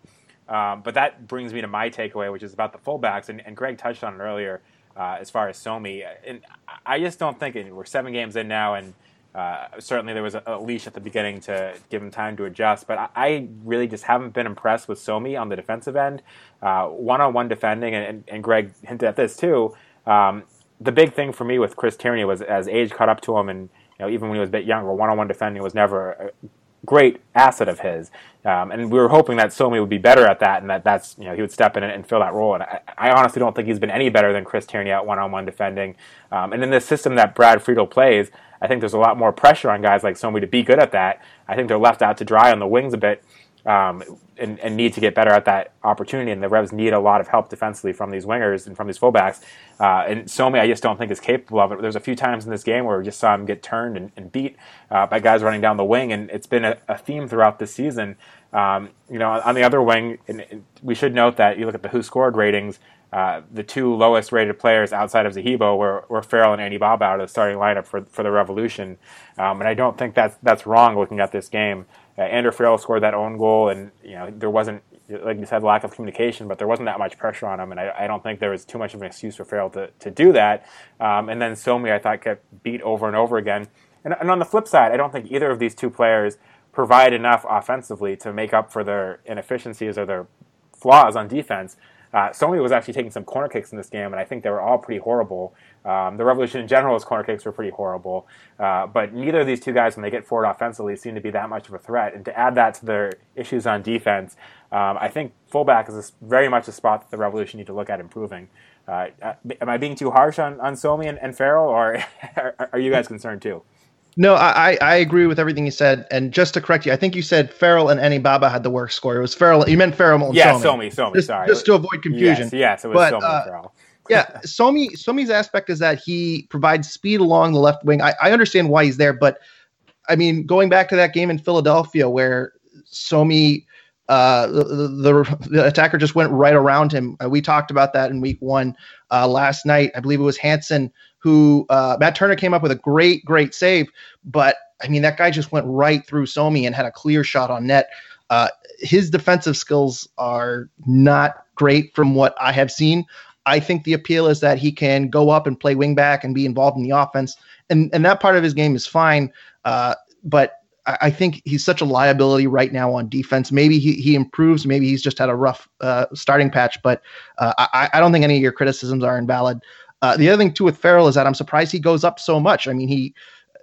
Um, but that brings me to my takeaway, which is about the fullbacks. And, and Greg touched on it earlier uh, as far as Somi. And I just don't think it, we're seven games in now, and uh, certainly there was a, a, leash at the beginning to give him time to adjust. But I, I really just haven't been impressed with Somi on the defensive end one on one defending, and, and, Greg hinted at this too. Um, the big thing for me with Chris Tierney was as age caught up to him, and you know, even when he was a bit younger, one on one defending was never a great asset of his. Um, and we were hoping that Somi would be better at that, and that that's you know he would step in and, fill that role. And I, I, honestly don't think he's been any better than Chris Tierney at one on one defending. Um, and in the system that Brad Friedel plays, I think there's a lot more pressure on guys like Somi to be good at that. I think they're left out to dry on the wings a bit um, and, and, need to get better at that opportunity. And the Revs need a lot of help defensively from these wingers and from these fullbacks. Uh, and Somi, I just don't think is capable of it. There's a few times in this game where we just saw him get turned and, and beat uh, by guys running down the wing, and it's been a, a theme throughout this season. Um, you know, on the other wing, and, we should note that you look at the who scored ratings. Uh, the two lowest rated players outside of Zahibo were, were Farrell and Anibaba out of the starting lineup for, for the Revolution. Um, and I don't think that's, that's wrong looking at this game uh, Andrew Farrell scored that own goal, and you know there wasn't, like you said, lack of communication, but there wasn't that much pressure on him, and I, I don't think there was too much of an excuse for Farrell to, to do that. Um, and then Somi, I thought, kept beat over and over again. And, and on the flip side, I don't think either of these two players provide enough offensively to make up for their inefficiencies or their flaws on defense. Uh, Somi was actually taking some corner kicks in this game, and I think they were all pretty horrible. Um, the Revolution in general's corner kicks were pretty horrible, uh, but neither of these two guys, when they get forward offensively, seem to be that much of a threat. And to add that to their issues on defense, um, I think fullback is very much a spot that the Revolution need to look at improving. Uh, uh am I being too harsh on, on Somi and, and Farrell, or are, are you guys concerned too? No, I, I agree with everything you said. And just to correct you, I think you said Farrell and Anibaba had the worst score. It was Farrell. You meant Farrell and yeah, Somi. Somi, Somi, just, sorry. Just to avoid confusion. Yes, yes it was but, Somi uh, Farrell. yeah, Somi Somi's aspect is that he provides speed along the left wing. I, I understand why he's there, but I mean, going back to that game in Philadelphia where Somi uh, the, the, the, attacker just went right around him. Uh, we talked about that in week one uh, last night. I believe it was Hansen who uh, Matt Turner came up with a great, great save, but I mean that guy just went right through Somi and had a clear shot on net. Uh, his defensive skills are not great from what I have seen. I think the appeal is that he can go up and play wingback and be involved in the offense, and and that part of his game is fine. Uh, but I think he's such a liability right now on defense. Maybe he, he improves. Maybe he's just had a rough uh, starting patch, but uh, I, I, don't think any of your criticisms are invalid. Uh, the other thing too with Farrell is that I'm surprised he goes up so much. I mean, he,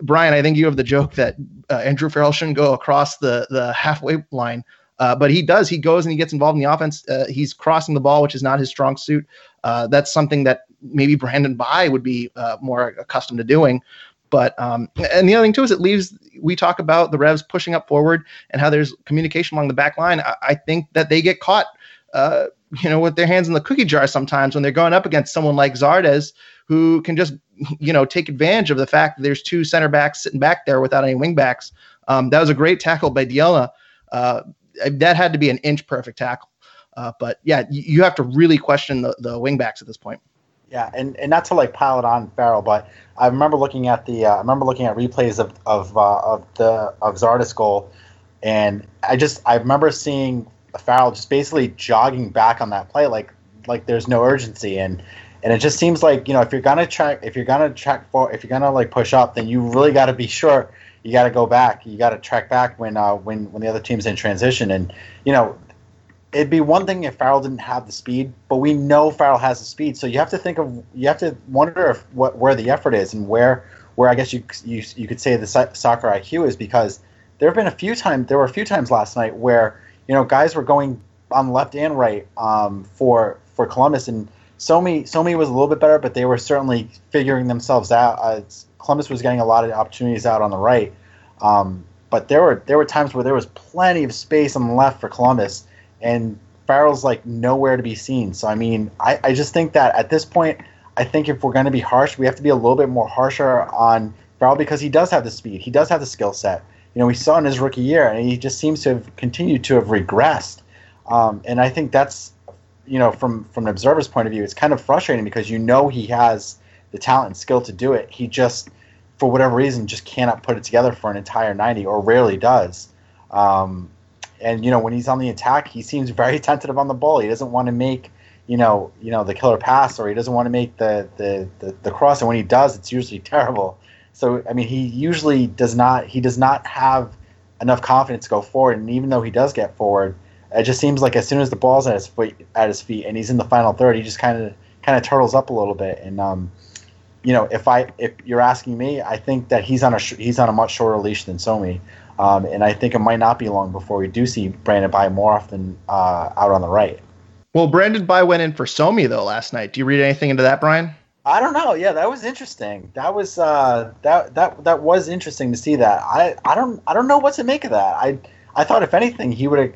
Brian, I think you have the joke that uh, Andrew Farrell shouldn't go across the the halfway line, uh, but he does. He goes and he gets involved in the offense. Uh, he's crossing the ball, which is not his strong suit. that's something that maybe Brandon Bye would be more accustomed to doing. But um, and the other thing too is it leaves we talk about the Revs pushing up forward and how there's communication along the back line. I, I think that they get caught, uh, you know, with their hands in the cookie jar sometimes when they're going up against someone like Zardes who can just you know take advantage of the fact that there's two center backs sitting back there without any wing backs. Um, that was a great tackle by Dielna. Uh, that had to be an inch perfect tackle. Uh, but yeah, you, have to really question the, the wing backs at this point. Yeah, and, and not to like pile it on Farrell, but I remember looking at the uh, I remember looking at replays of of uh, of the of Zardes goal, and I just I remember seeing Farrell just basically jogging back on that play like like there's no urgency and and it just seems like you know if you're gonna track if you're gonna track for if you're gonna like push up then you really got to be sure you got to go back you got to track back when uh when when the other team's in transition and you know it'd be one thing if Farrell didn't have the speed, but we know Farrell has the speed. So you have to think of you have to wonder if what where the effort is and where where I guess you you you could say the soccer IQ is because there have been a few times there were a few times last night where you know guys were going on left and right um, for for Columbus and Somi Somi was a little bit better, but they were certainly figuring themselves out. Uh, Columbus was getting a lot of opportunities out on the right. Um, but there were there were times where there was plenty of space on the left for Columbus, and Farrell's like nowhere to be seen. So I mean, I, I just think that at this point, I think if we're going to be harsh, we have to be a little bit more harsher on Farrell because he does have the speed, he does have the skill set. You know, we saw in his rookie year, and he just seems to have continued to have regressed. Um, and I think that's, you know, from from an observer's point of view, it's kind of frustrating because you know he has the talent and skill to do it. He just, for whatever reason, just cannot put it together for an entire 90, or rarely does. Um, and you know when he's on the attack, he seems very tentative on the ball. He doesn't want to make you know you know the killer pass, or he doesn't want to make the the the, the cross. And when he does, it's usually terrible. So I mean, he usually does not he does not have enough confidence to go forward. And even though he does get forward, it just seems like as soon as the ball's at his feet, at his feet, and he's in the final third, he just kind of kind of turtles up a little bit. And um, you know, if I if you're asking me, I think that he's on a sh- he's on a much shorter leash than Somi. Um, and I think it might not be long before we do see Brandon Bye more often uh, out on the right. Well, Brandon Bye went in for Somi though last night. Do you read anything into that, Brian? I don't know. Yeah, that was interesting. That was uh, that that that was interesting to see that. I, I don't I don't know what to make of that. I I thought if anything he would have.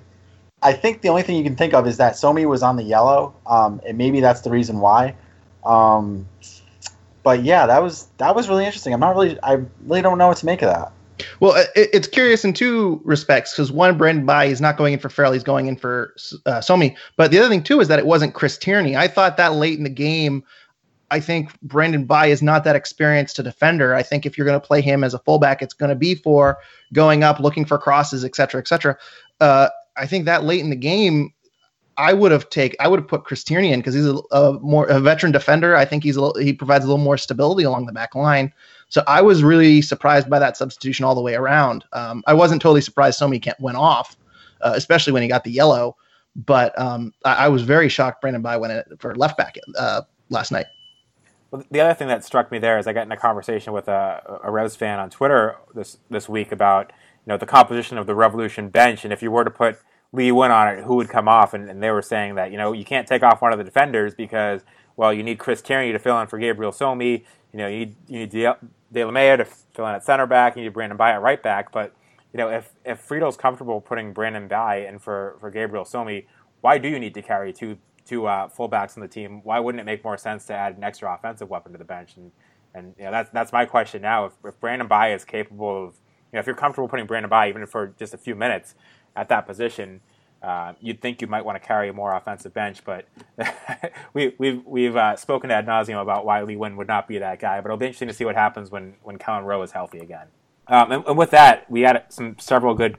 I think the only thing you can think of is that Somi was on the yellow, um, and maybe that's the reason why. Um, but yeah, that was that was really interesting. I'm not really I really don't know what to make of that. Well, it, it's curious in two respects because one, Brandon Bye is not going in for Farrell; he's going in for uh, Somi. But the other thing too is that it wasn't Chris Tierney. I thought that late in the game, I think Brandon Bye is not that experienced a defender. I think if you're going to play him as a fullback, it's going to be for going up, looking for crosses, et cetera, et cetera. Uh, I think that late in the game, I would have take I would have put Chris Tierney in because he's a, a, more a veteran defender. I think he's a little, he provides a little more stability along the back line. So I was really surprised by that substitution all the way around. Um, I wasn't totally surprised Somi went off, uh, especially when he got the yellow. But um, I, I, was very shocked Brandon Bye went in for left back uh, last night. Well, the other thing that struck me there is I got in a conversation with a, a Revs fan on Twitter this this week about you know the composition of the Revolution bench, and if you were to put Lee Nguyen on it, who would come off? And, and, they were saying that you know you can't take off one of the defenders because well you need Chris Tierney to fill in for Gabriel Somi, you know you need you need De, Delamea to fill in at center back, you need Brandon Bye at right back, but you know if if Friedel's comfortable putting Brandon Bye in for for Gabriel Somi, why do you need to carry two two uh, fullbacks on the team? Why wouldn't it make more sense to add an extra offensive weapon to the bench? And and you know that's that's my question now. If, if Brandon Bye is capable of you know if you're comfortable putting Brandon Bye even for just a few minutes at that position. Uh, you'd think you might want to carry a more offensive bench, but we, we've we've uh, spoken ad nauseum about why Lee Nguyen would not be that guy. But it'll be interesting to see what happens when when Kelyn Rowe is healthy again. Um, and, and, with that, we had some several good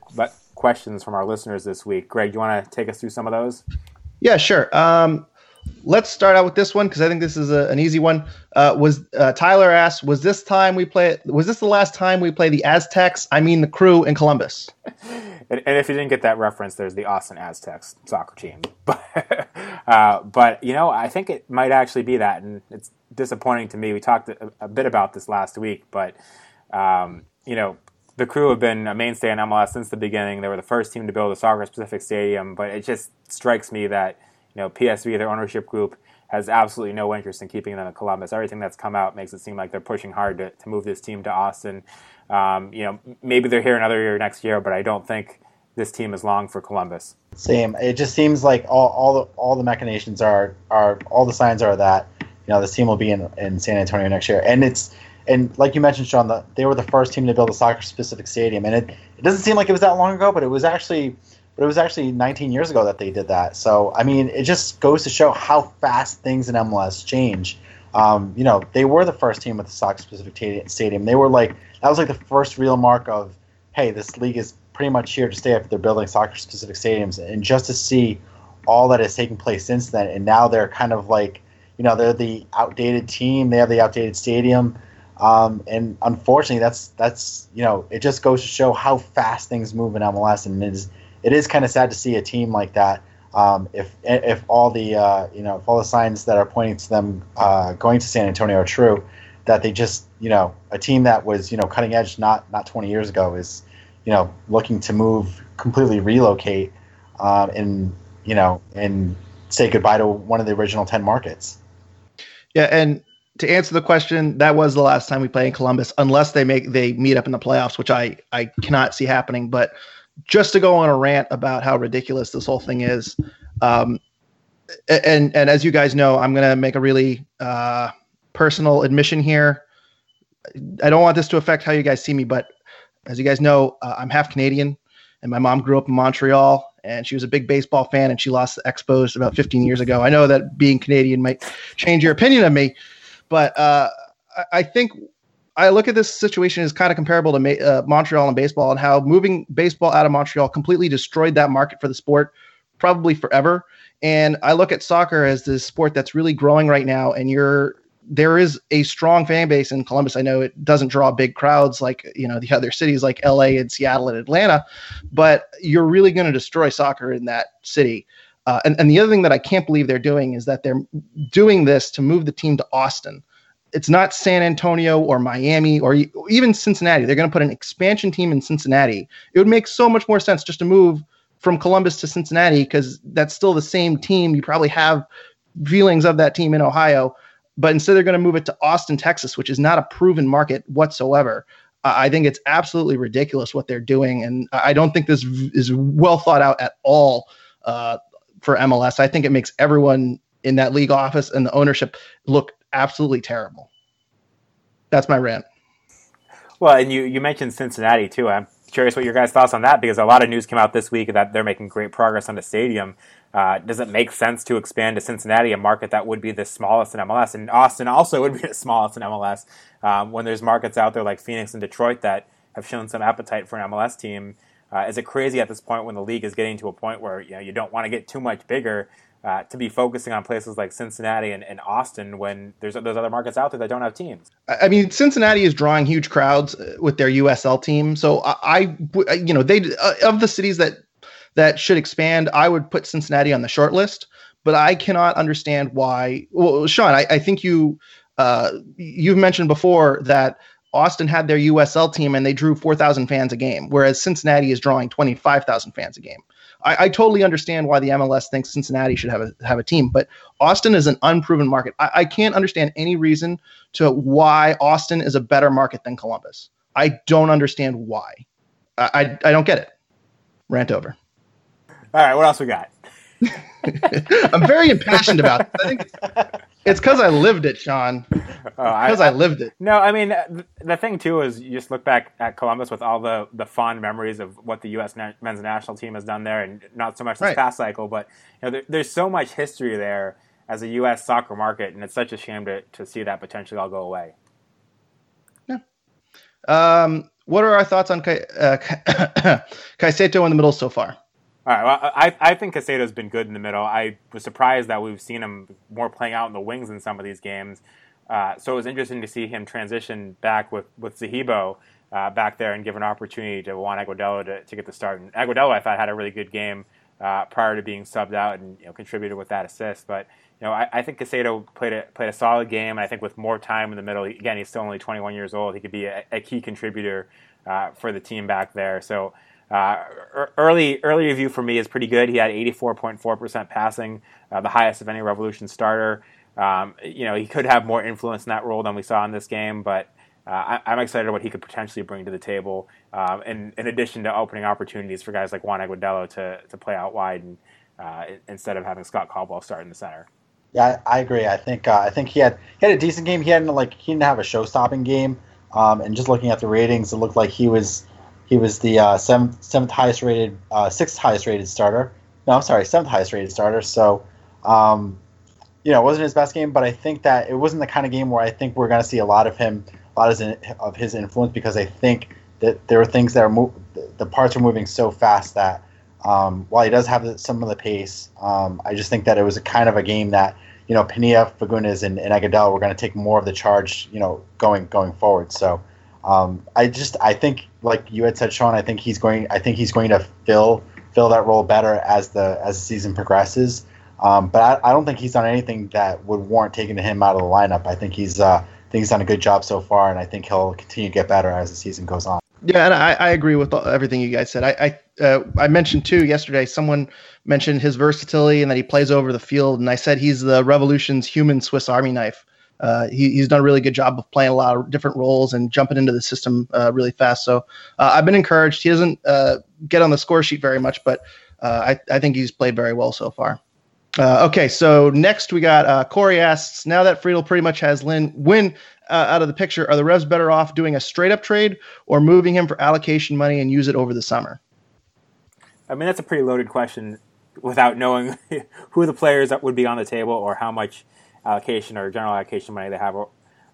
questions from our listeners this week. Greg, do you want to take us through some of those? Yeah, sure. Um, let's start out with this one because I think this is a, an easy one. Uh, was uh, Tyler asked, was this time we play? Was this the last time we play the Aztex? I mean, the crew in Columbus. and, and, if you didn't get that reference, there's the Austin Aztex soccer team. But, uh, but you know, I think it might actually be that, and it's disappointing to me. We talked a, a bit about this last week, but um, you know, the crew have been a mainstay in MLS since the beginning. They were the first team to build a soccer specific stadium, but it just strikes me that you know PSV, their ownership group, has absolutely no interest in keeping them in Columbus. Everything that's come out makes it seem like they're pushing hard to, to move this team to Austin. Um, you know, maybe they're here another year next year, but I don't think this team is long for Columbus. Same. It just seems like all, all the all the machinations are are all the signs are that you know this team will be in, in San Antonio next year, and it's and like you mentioned, Sean, the, they were the first team to build a soccer-specific stadium, and it, it doesn't seem like it was that long ago, but it was actually, but it was actually 19 years ago that they did that. So I mean, it just goes to show how fast things in MLS change. Um, you know, they were the first team with a soccer-specific stadium. They were like that was like the first real mark of, hey, this league is pretty much here to stay if they're building soccer-specific stadiums, and just to see all that has taken place since then, and now they're kind of like, you know, they're the outdated team. They have the outdated stadium um, and unfortunately, that's that's you know it just goes to show how fast things move in MLS, and it is it is kind of sad to see a team like that. Um, if if all the uh, you know if all the signs that are pointing to them uh, going to San Antonio are true, that they just you know a team that was you know cutting edge not not 20 years ago is you know looking to move completely relocate um, and you know and say goodbye to one of the original 10 markets. Yeah, and to answer the question, that was the last time we play in Columbus, unless they make they meet up in the playoffs, which I I cannot see happening. But just to go on a rant about how ridiculous this whole thing is, um, and and as you guys know, I'm gonna make a really uh, personal admission here. I don't want this to affect how you guys see me, but as you guys know, uh, I'm half Canadian, and my mom grew up in Montreal, and she was a big baseball fan, and she lost the Expos about 15 years ago. I know that being Canadian might change your opinion of me, but uh, I think I look at this situation as kind of comparable to uh, Montreal and baseball, and how moving baseball out of Montreal completely destroyed that market for the sport, probably forever. And I look at soccer as the sport that's really growing right now, and you're there is a strong fan base in Columbus. I know it doesn't draw big crowds like you know the other cities like LA and Seattle and Atlanta, but you're really going to destroy soccer in that city. Uh, and, and the other thing that I can't believe they're doing is that they're doing this to move the team to Austin. It's not San Antonio or Miami or even Cincinnati. They're going to put an expansion team in Cincinnati. It would make so much more sense just to move from Columbus to Cincinnati because that's still the same team. You probably have feelings of that team in Ohio, but instead they're going to move it to Austin, Texas, which is not a proven market whatsoever. I think it's absolutely ridiculous what they're doing, and I don't think this is well thought out at all. Uh, for MLS. I think it makes everyone in that league office and the ownership look absolutely terrible. That's my rant. Well, and you you mentioned Cincinnati too. I'm curious what your guys' thoughts on that because a lot of news came out this week that they're making great progress on the stadium. Uh, does it make sense to expand to Cincinnati, a market that would be the smallest in MLS, and Austin also would be the smallest in MLS? Um, when there's markets out there like Phoenix and Detroit that have shown some appetite for an MLS team, uh, is it crazy at this point when the league is getting to a point where you know you don't want to get too much bigger uh, to be focusing on places like Cincinnati and, and, Austin when there's those other markets out there that don't have teams? I mean, Cincinnati is drawing huge crowds uh, with their USL team, so I, I you know, they uh, of the cities that that should expand, I would put Cincinnati on the short list. But I cannot understand why. Well, Sean, I, I think you uh, you've mentioned before that Austin had their USL team and they drew 4,000 fans a game, whereas Cincinnati is drawing 25,000 fans a game. I, I, totally understand why the MLS thinks Cincinnati should have a have a team, but Austin is an unproven market. I, I can't understand any reason to why Austin is a better market than Columbus. I don't understand why. I, I, I don't get it. Rant over. All right, what else we got? I'm very impassioned about it. I think it's because I lived it, Sean. Because oh, I, I, lived it. No, I mean the thing too is you just look back at Columbus with all the the fond memories of what the U.S. Na- men's national team has done there, and not so much this right. past cycle, but you know there, there's so much history there as a U.S. soccer market, and it's such a shame to to see that potentially all go away. Yeah. Um, what are our thoughts on Kai, uh, Caicedo in the middle so far? All right. Well, I, I think Caicedo's been good in the middle. I was surprised that we've seen him more playing out in the wings in some of these games. Uh, so it was interesting to see him transition back with with Zahibo uh, back there and give an opportunity to Juan Agudelo to, to get the start. And Agudelo, I thought, had a really good game uh, prior to being subbed out and you know, contributed with that assist. But you know, I, I think Caicedo played a played a solid game. And I think with more time in the middle, again, he's still only 21 years old. He could be a, a key contributor uh, for the team back there. So. Uh, early early review for me is pretty good. He had 84.4% passing, uh, the highest of any Revolution starter. Um, you know, he could have more influence in that role than we saw in this game, but uh, I, am excited what he could potentially bring to the table. Um, in, in addition to opening opportunities for guys like Juan Agudelo to to play out wide and uh, instead of having Scott Caldwell start in the center. Yeah, I, I agree. I think uh, I think he had he had a decent game. He hadn't like he didn't have a show stopping game. Um, and just looking at the ratings, it looked like he was he was the uh, seventh, seventh highest rated, uh, sixth highest rated starter. No, I'm sorry, seventh highest rated starter. So, um, you know, it wasn't his best game, but I think that it wasn't the kind of game where I think we're going to see a lot of him, a lot of his influence, because I think that there are things that are mo- the parts are moving so fast that um, while he does have some of the pace, um, I just think that it was a kind of a game that you know Penilla, Fagundez, and, and Agudelo were going to take more of the charge, you know, going going forward. So. Um, I just I think like you had said, Sean. I think he's going. I think he's going to fill fill that role better as the as the season progresses. Um, but I, I, don't think he's done anything that would warrant taking him out of the lineup. I think he's uh, I think he's done a good job so far, and I think he'll continue to get better as the season goes on. Yeah, and I, I agree with everything you guys said. I I, uh, I mentioned too yesterday. Someone mentioned his versatility and that he plays over the field, and I said he's the Revolution's human Swiss Army knife. Uh, he, he's done a really good job of playing a lot of different roles and jumping into the system uh, really fast. So uh, I've been encouraged. He doesn't uh, get on the score sheet very much, but uh, I, I think he's played very well so far. Uh, okay, so next we got Corey asks, now that Friedel pretty much has Lee Nguyen out of the picture, are the Revs better off doing a straight up trade or moving him for allocation money and use it over the summer? I mean, that's a pretty loaded question without knowing who the players that would be on the table or how much allocation or general allocation money they have uh,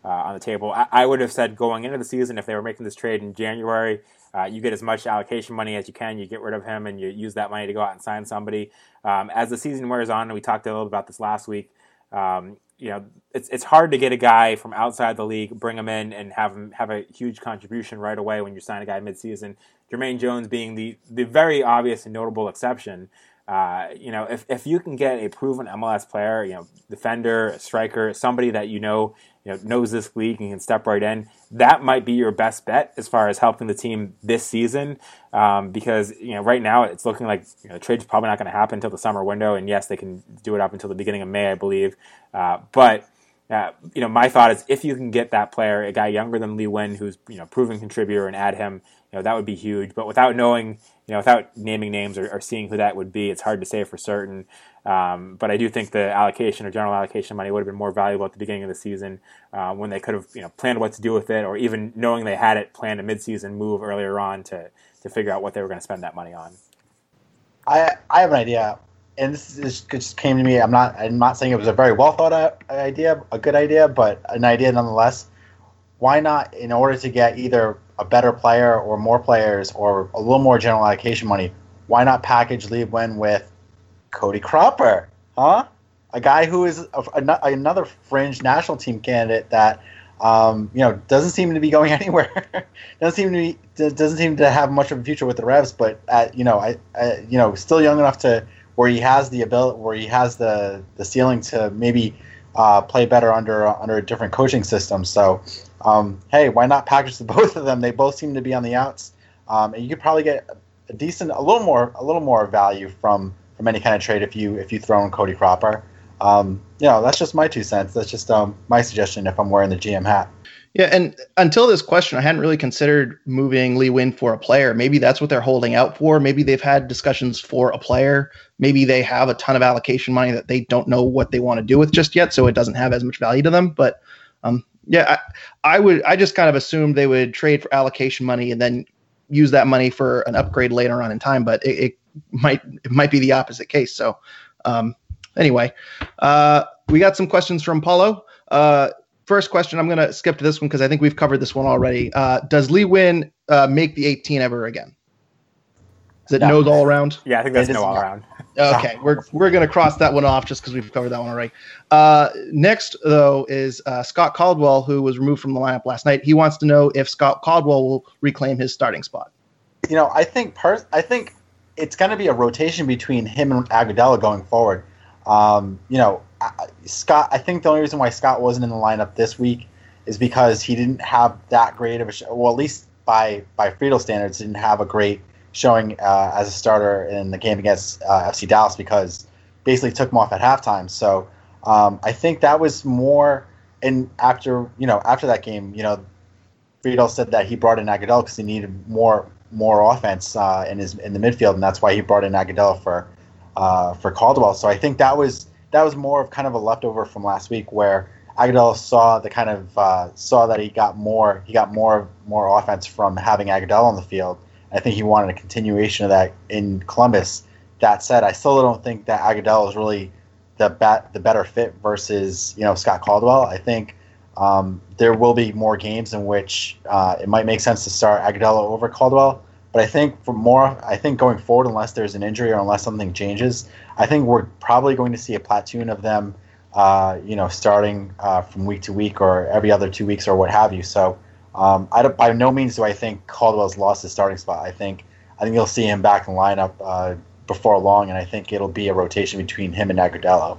on the table. I, I, would have said going into the season, if they were making this trade in January, uh, you get as much allocation money as you can. You get rid of him and you use that money to go out and sign somebody. Um, as the season wears on, and we talked a little about this last week, um, you know, it's it's hard to get a guy from outside the league, bring him in, and have him have a huge contribution right away when you sign a guy midseason. Jermaine Jones being the the very obvious and notable exception. Uh, you know, if, if you can get a proven MLS player, you know, defender, striker, somebody that you know, you know, knows this league and can step right in, that might be your best bet as far as helping the team this season. Um, because you know, right now it's looking like you know, trade's probably not going to happen until the summer window, and yes, they can do it up until the beginning of May, I believe. Uh, but uh, you know, my thought is if you can get that player, a guy younger than Lee Nguyen, who's you know proven contributor, and add him, you know, that would be huge. But without knowing you know, without naming names or, or, seeing who that would be, it's hard to say for certain. Um, but I do think the allocation or general allocation money would have been more valuable at the beginning of the season uh, when they could have you know planned what to do with it, or even knowing they had it planned a midseason move earlier on to to figure out what they were going to spend that money on. I I have an idea, and this, this just came to me. I'm not I'm not saying it was a very well thought out idea, a good idea, but an idea nonetheless. Why not, in order to get either a better player or more players or a little more general allocation money, why not package Lee with Cody Cropper? Huh? A guy who is a, a, another fringe national team candidate that um, you know, doesn't seem to be going anywhere. doesn't seem to be doesn't seem to have much of a future with the Revs. But at, you know, I, I, you know still young enough to where he has the ability, where he has the the ceiling to maybe uh, play better under under a different coaching system. So, um, hey, why not package the both of them? They both seem to be on the outs, um, and you could probably get a decent, a little more, a little more value from from any kind of trade if you if you throw in Cody Cropper. Um, you know, that's just my two cents. That's just um, my suggestion if I'm wearing the GM hat. Yeah, and until this question, I hadn't really considered moving Lee Nguyen for a player. Maybe that's what they're holding out for. Maybe they've had discussions for a player. Maybe they have a ton of allocation money that they don't know what they want to do with just yet, so it doesn't have as much value to them. But um, yeah, I, I would. I just kind of assumed they would trade for allocation money and then use that money for an upgrade later on in time. But it, it might it might be the opposite case. So um, anyway, uh, we got some questions from Paulo. Uh, first question, I'm going to skip to this one because I think we've covered this one already. Uh, does Lee Nguyen uh, make the 18 ever again? Is it no. nose all around? Yeah, I think that's no all around. Okay, we're we're gonna cross that one off just because we've covered that one already. Uh, next, though, is uh, Scott Caldwell, who was removed from the lineup last night. He wants to know if Scott Caldwell will reclaim his starting spot. You know, I think per- I think it's going to be a rotation between him and Agudelo going forward. Um, you know, Scott. I think the only reason why Scott wasn't in the lineup this week is because he didn't have that great of a show. Well, at least by by Friedel standards, didn't have a great showing uh, as a starter in the game against uh, FC Dallas because basically took him off at halftime. So um, I think that was more. And after you know after that game, you know, Friedel said that he brought in Agudelo because he needed more more offense uh, in his in the midfield, and that's why he brought in Agudelo for uh, for Caldwell. So I think that was that was more of kind of a leftover from last week where Agudelo saw the kind of uh, saw that he got more he got more more offense from having Agudelo on the field. I think he wanted a continuation of that in Columbus. That said, I still don't think that Agudelo is really the bat, the better fit versus you know Scott Caldwell. I think um, there will be more games in which uh, it might make sense to start Agudelo over Caldwell. But I think for more, I think going forward, unless there's an injury or unless something changes, I think we're probably going to see a platoon of them, uh, you know, starting uh, from week to week or every other two weeks or what have you. So um, I by no means do I think Caldwell's lost his starting spot. I think I think you'll see him back in lineup uh, before long, and I think it'll be a rotation between him and Agudelo.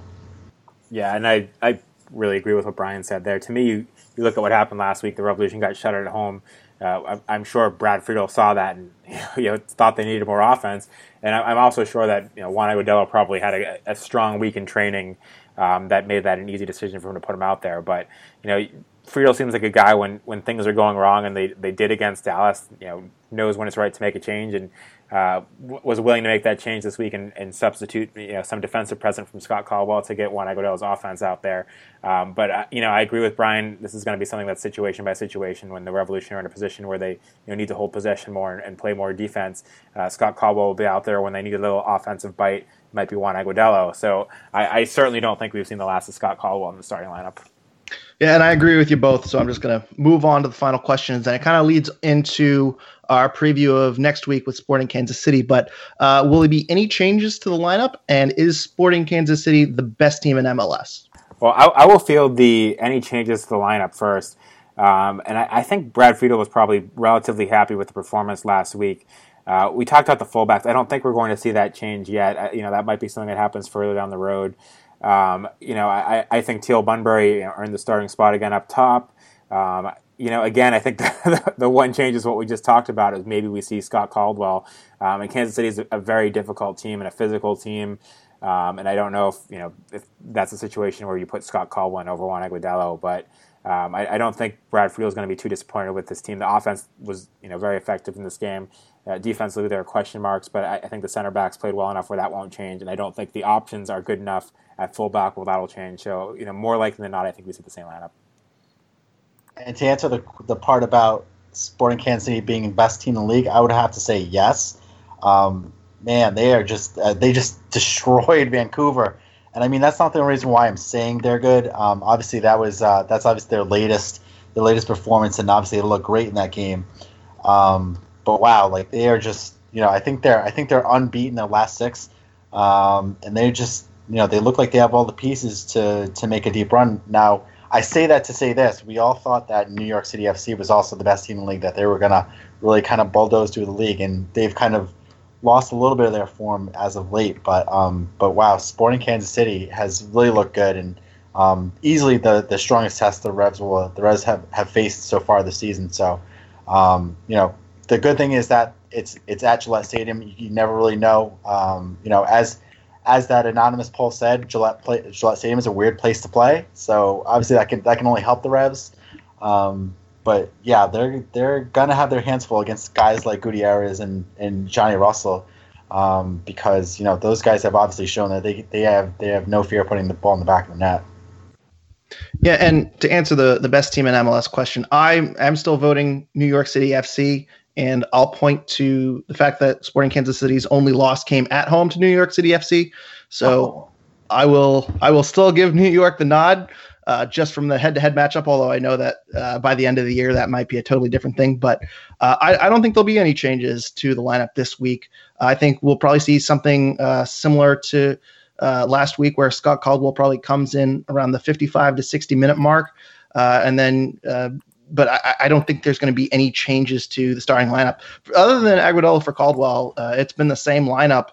Yeah, and I I really agree with what Brian said there. To me, you, you look at what happened last week. The Revolution got shut at home. Uh, I'm sure Brad Friedel saw that and you know thought they needed more offense. And I'm also sure that you know Juan Agudelo probably had a, a strong week in training um, that made that an easy decision for him to put him out there. But you know Friedel seems like a guy when, when things are going wrong, and they, they did against Dallas. You know, knows when it's right to make a change, and uh, was willing to make that change this week and, and substitute you know, some defensive presence from Scott Caldwell to get Juan Agudelo's offense out there. Um, but uh, you know, I agree with Brian. This is going to be something that's situation by situation. When the Revolution are in a position where they you know, need to hold possession more and, and play more defense, uh, Scott Caldwell will be out there when they need a little offensive bite. Might be Juan Agudelo. So I, I certainly don't think we've seen the last of Scott Caldwell in the starting lineup. Yeah, and I agree with you both. So I'm just going to move on to the final questions, and it kind of leads into our preview of next week with Sporting Kansas City. But uh, will there be any changes to the lineup? And is Sporting Kansas City the best team in MLS? Well, I, I will field the any changes to the lineup first. Um, and I, I, think Brad Friedel was probably relatively happy with the performance last week. Uh, we talked about the fullbacks. I don't think we're going to see that change yet. Uh, you know, that might be something that happens further down the road. Um, you know, I, I think Teal Bunbury earned the starting spot again up top. Um, you know, again, I think the, the, one change is what we just talked about is maybe we see Scott Caldwell. Um, and Kansas City is a, a, very difficult team and a physical team. Um, and I don't know if you know if that's a situation where you put Scott Caldwell over Juan Agudelo, but um, I, I, don't think Brad Friedel is going to be too disappointed with this team. The offense was you know very effective in this game. Uh, defensively, there are question marks, but I, I, think the center backs played well enough where that won't change. And I don't think the options are good enough at fullback where that'll change. So you know, more likely than not, I think we see the same lineup. And to answer the the part about Sporting Kansas City being the best team in the league, I would have to say yes. Um, man, they are just uh, they just destroyed Vancouver, and I mean that's not the reason why I'm saying they're good. Um, obviously, that was uh, that's obviously their latest their latest performance, and obviously they look great in that game. Um, but wow, like they are just you know I think they're I think they're unbeaten their last six, um, and they just you know they look like they have all the pieces to to make a deep run. Now I say that to say this: we all thought that New York City FC was also the best team in the league, that they were gonna really kind of bulldoze through the league, and they've kind of lost a little bit of their form as of late. But um, but wow, Sporting Kansas City has really looked good and um, easily the the strongest test the Revs will the Revs have, have faced so far this season. So um, you know the good thing is that it's it's at Gillette Stadium. You, never really know. Um, you know as as that anonymous poll said, Gillette, play, Gillette Stadium is a weird place to play. So obviously that can that can only help the Revs. Um, but yeah, they're they're gonna have their hands full against guys like Gutierrez and, and Johnny Russell, um, because you know those guys have obviously shown that they, they have they have no fear putting the ball in the back of the net. Yeah, and to answer the the best team in MLS question, I am still voting New York City FC, and I'll point to the fact that Sporting Kansas City's only loss came at home to New York City FC. So oh. I will I will still give New York the nod uh, just from the head-to-head matchup. Although I know that uh, by the end of the year that might be a totally different thing, but uh, I, I, don't think there'll be any changes to the lineup this week. I think we'll probably see something uh, similar to uh, last week, where Scott Caldwell probably comes in around the 55 to 60 minute mark, uh, and then. But I, I, don't think there's going to be any changes to the starting lineup. Other than Agudelo for Caldwell, it's been the same lineup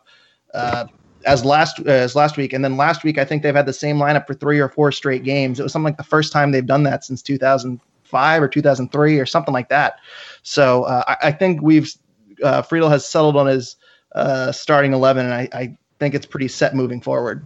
as last as last week, and then last week I think they've had the same lineup for three or four straight games. It was something like the first time they've done that since 2005 or 2003 or something like that. So uh, I, I, think we've uh, Friedel has settled on his uh, starting 11, and I, I think it's pretty set moving forward.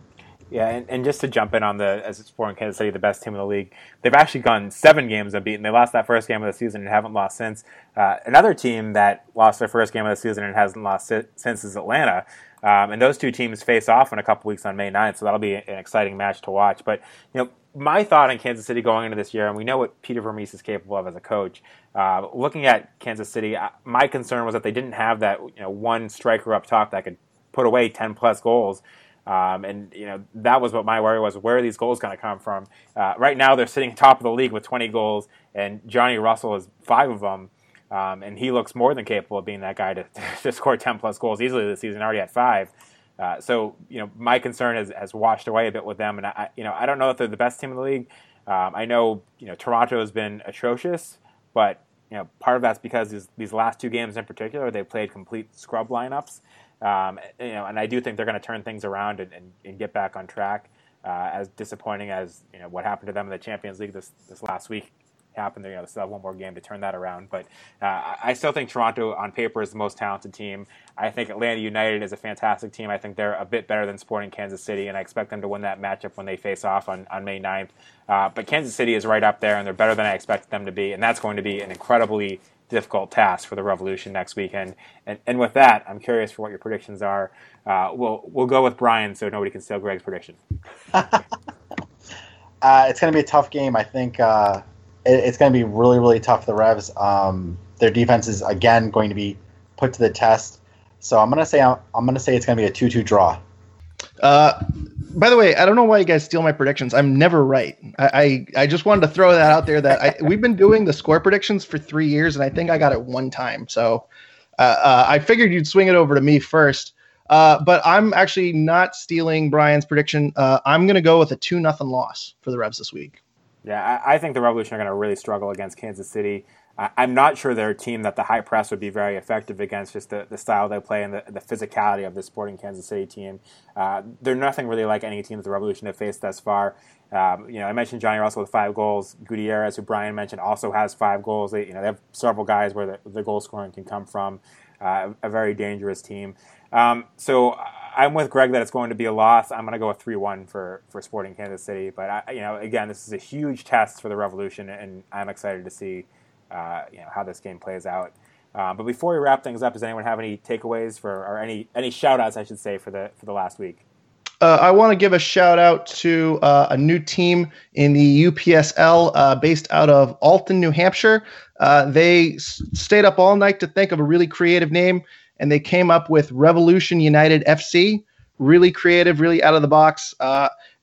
Yeah, and, and just to jump in on the as Sporting Kansas City, the best team in the league, they've actually gone seven games unbeaten. They lost that first game of the season and haven't lost since. Uh, another team that lost their first game of the season and hasn't lost since is Atlanta. Um, and those two teams face off in a couple weeks on May 9th, so that'll be an exciting match to watch. But you know, my thought on Kansas City going into this year, and we know what Peter Vermes is capable of as a coach. Uh, looking at Kansas City, uh, my concern was that they didn't have that you know one striker up top that could put away 10 plus goals. Um, and you know that was what my worry was: where are these goals going to come from? Uh, right now, they're sitting top of the league with 20 goals, and Johnny Russell has five of them. Um, and he looks more than capable of being that guy to, to score 10 plus goals easily this season, already at five. Uh, so, you know, my concern has, has washed away a bit with them. And, I, you know, I don't know if they're the best team in the league. Um, I know, you know, Toronto has been atrocious, but, you know, part of that's because these, these last two games in particular, they played complete scrub lineups. Um, you know, and I do think they're going to turn things around and, and, and get back on track. Uh, as disappointing as you know what happened to them in the Champions League this this last week happened, You know, they still have one more game to turn that around. But uh, I still think Toronto, on paper, is the most talented team. I think Atlanta United is a fantastic team. I think they're a bit better than Sporting Kansas City, and I expect them to win that matchup when they face off on, on May 9th. Uh, but Kansas City is right up there, and they're better than I expected them to be, and that's going to be an incredibly difficult task for the Revolution next weekend. And, and with that, I'm curious for what your predictions are. Uh, we'll we'll go with Brian, so nobody can steal Greg's prediction. uh, it's going to be a tough game. I think uh, it, it's going to be really, really tough for the Revs. Um, their defense is again going to be put to the test. So I'm going to say I'm, I'm going to say it's going to be a two-two draw. Uh, by the way, I don't know why you guys steal my predictions. I'm never right. I, I, I just wanted to throw that out there that I, we've been doing the score predictions for three years, and I think I got it one time. So uh, uh, I figured you'd swing it over to me first. Uh, but I'm actually not stealing Brian's prediction. Uh, I'm going to go with a two nothing loss for the Revs this week. Yeah, I, I think the Revolution are going to really struggle against Kansas City. I'm not sure they're a team that the high press would be very effective against, just the, the style they play and the, the physicality of the sporting Kansas City team. Uh, they're nothing really like any team that the Revolution have faced thus far. Um, you know, I mentioned Johnny Russell with five goals. Gutierrez, who Brian mentioned, also has five goals. They, you know, they have several guys where the, the goal scoring can come from. Uh, a very dangerous team. Um, so I'm with Greg that it's going to be a loss. I'm going to go a three one for for Sporting Kansas City. But I, you know, again, this is a huge test for the Revolution, and I'm excited to see uh, you know how this game plays out. Um, but before we wrap things up, does anyone have any takeaways for or any any shout outs I should say for the for the last week? Uh, I want to give a shout out to uh, a new team in the UPSL uh, based out of Alton, New Hampshire. Uh, they s- stayed up all night to think of a really creative name and they came up with Revolution United FC. Really creative, really out of the box.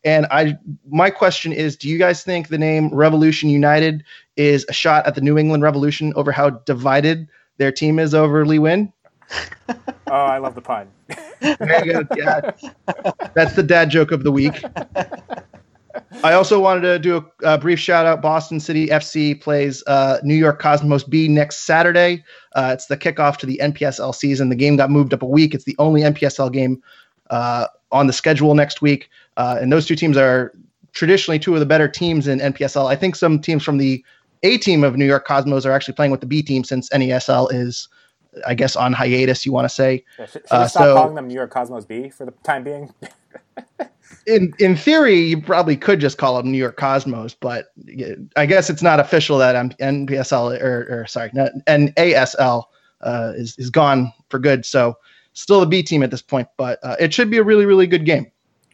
And I, my question is, do you guys think the name Revolution United is a shot at the New England Revolution over how divided their team is over Lee Nguyen? oh, I love the pun. there you go. Yeah. That's the dad joke of the week. I also wanted to do a, a, brief shout out. Boston City FC plays uh, New York Cosmos B next Saturday. Uh, it's the kickoff to the NPSL season. The game got moved up a week. It's the only NPSL game uh, on the schedule next week. Uh, and those two teams are traditionally two of the better teams in NPSL. I think some teams from the A team of New York Cosmos are actually playing with the B team since NASL is, I guess, on hiatus. You want to say? Yeah, should, should uh, stop so, calling them New York Cosmos B for the time being? in in theory, you probably could just call them New York Cosmos, but I guess it's not official that NPSL or, or sorry, not, NASL uh, is is gone for good. So still the B team at this point, but uh, it should be a really really good game.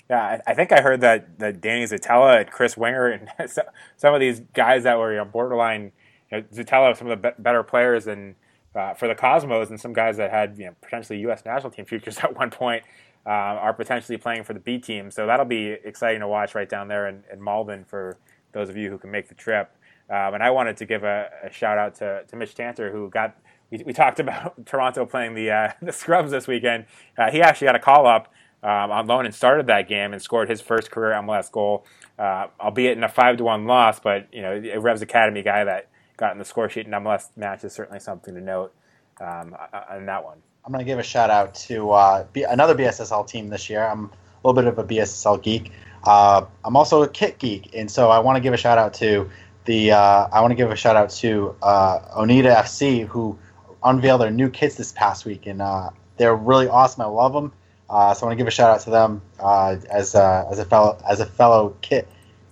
Yeah, I, think I heard that that Danny Szetela Chris Wingert and some of these guys that were you know, borderline you know, Szetela, some of the be- better players and uh, for the Cosmos, and some guys that had you know, potentially U.S. national team futures at one point uh, are potentially playing for the B team. So that'll be exciting to watch right down there in, in Malden for those of you who can make the trip. Um, and I wanted to give a, a, shout out to, to Mitch Tanter, who got we, we talked about Toronto playing the uh, the Scrubs this weekend. Uh, he actually got a call up um, on loan and started that game and scored his first career MLS goal, uh, albeit in a five to one loss. But you know, a Revs Academy guy that got in the score sheet in MLS match is certainly something to note um, on that one. I'm going to give a shout out to uh, B- another BSSL team this year. I'm a little bit of a BSSL geek. Uh, I'm also a kit geek, and so I want to give a shout out to the. Uh, I want to give a shout out to Onita FC who unveiled their new kits this past week, and uh, they're really awesome. I love them. Uh, so I want to give a shout out to them as as a fellow as a fellow kit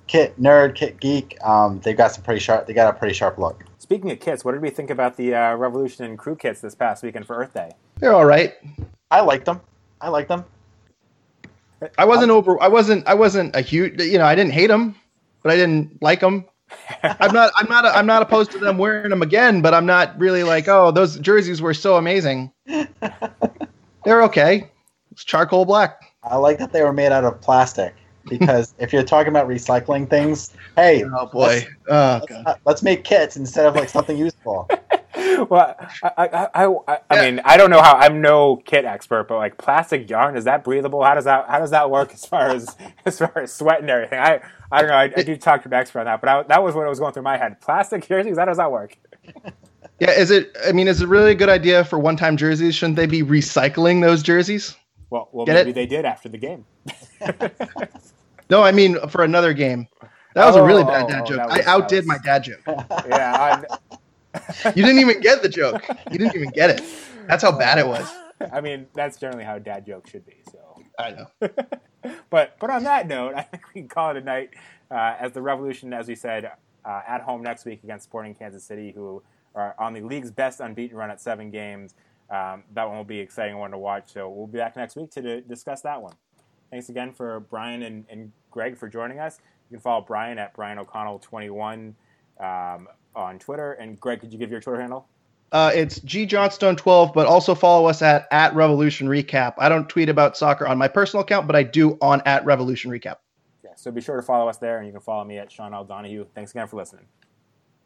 kit nerd, kit geek. Um, they've got some pretty sharp. They got a pretty sharp look. Speaking of kits, what did we think about the uh, Revolution and Crew kits this past weekend for Earth Day? They're all right. I liked them. I liked them. I wasn't over. I wasn't. I wasn't a huge. You know, I didn't hate them, but I didn't like them. I'm not. I'm not. I'm not opposed to them wearing them again, but I'm not really like, oh, those jerseys were so amazing. They're okay. It's charcoal black. I like that they were made out of plastic because if you're talking about recycling things, hey, oh boy, let's, oh, let's, let's, make kits instead of like something useful. well, I, I, I, I, I mean, I don't know how. I'm no kit expert, but like plastic yarn, is that breathable? How does that how does that work as far as as far as sweat and everything? I I don't know. I, I do talk to an expert on that, but I, that was what was going through my head. Plastic jerseys, how does that work? Yeah, is it? I mean, is it really a good idea for one-time jerseys? Shouldn't they be recycling those jerseys? Well, well, Get maybe it? they did after the game. no, I mean for another game. That was oh, a really bad dad oh, joke. Was, I outdid was... my dad joke. yeah. You didn't even get the joke. You didn't even get it. That's how bad it was. I mean, that's generally how dad jokes should be. So I know. but but on that note, I think we can call it a night. Uh, as the Revolution, as we said, uh, at home next week against Sporting Kansas City, who are on the league's best unbeaten run at seven games. Um, that one will be an exciting one to watch. So we'll be back next week to d- discuss that one. Thanks again for Brian and, and, Greg for joining us. You can follow Brian at Brian O'Connell 21 um, on Twitter. And Greg, could you give your Twitter handle? Uh, it's G Johnstone 12, but also follow us at at Revolution Recap. I don't tweet about soccer on my personal account, but I do on at Revolution Recap. Yeah, so be sure to follow us there, and you can follow me at Sean L. Donahue. Thanks again for listening.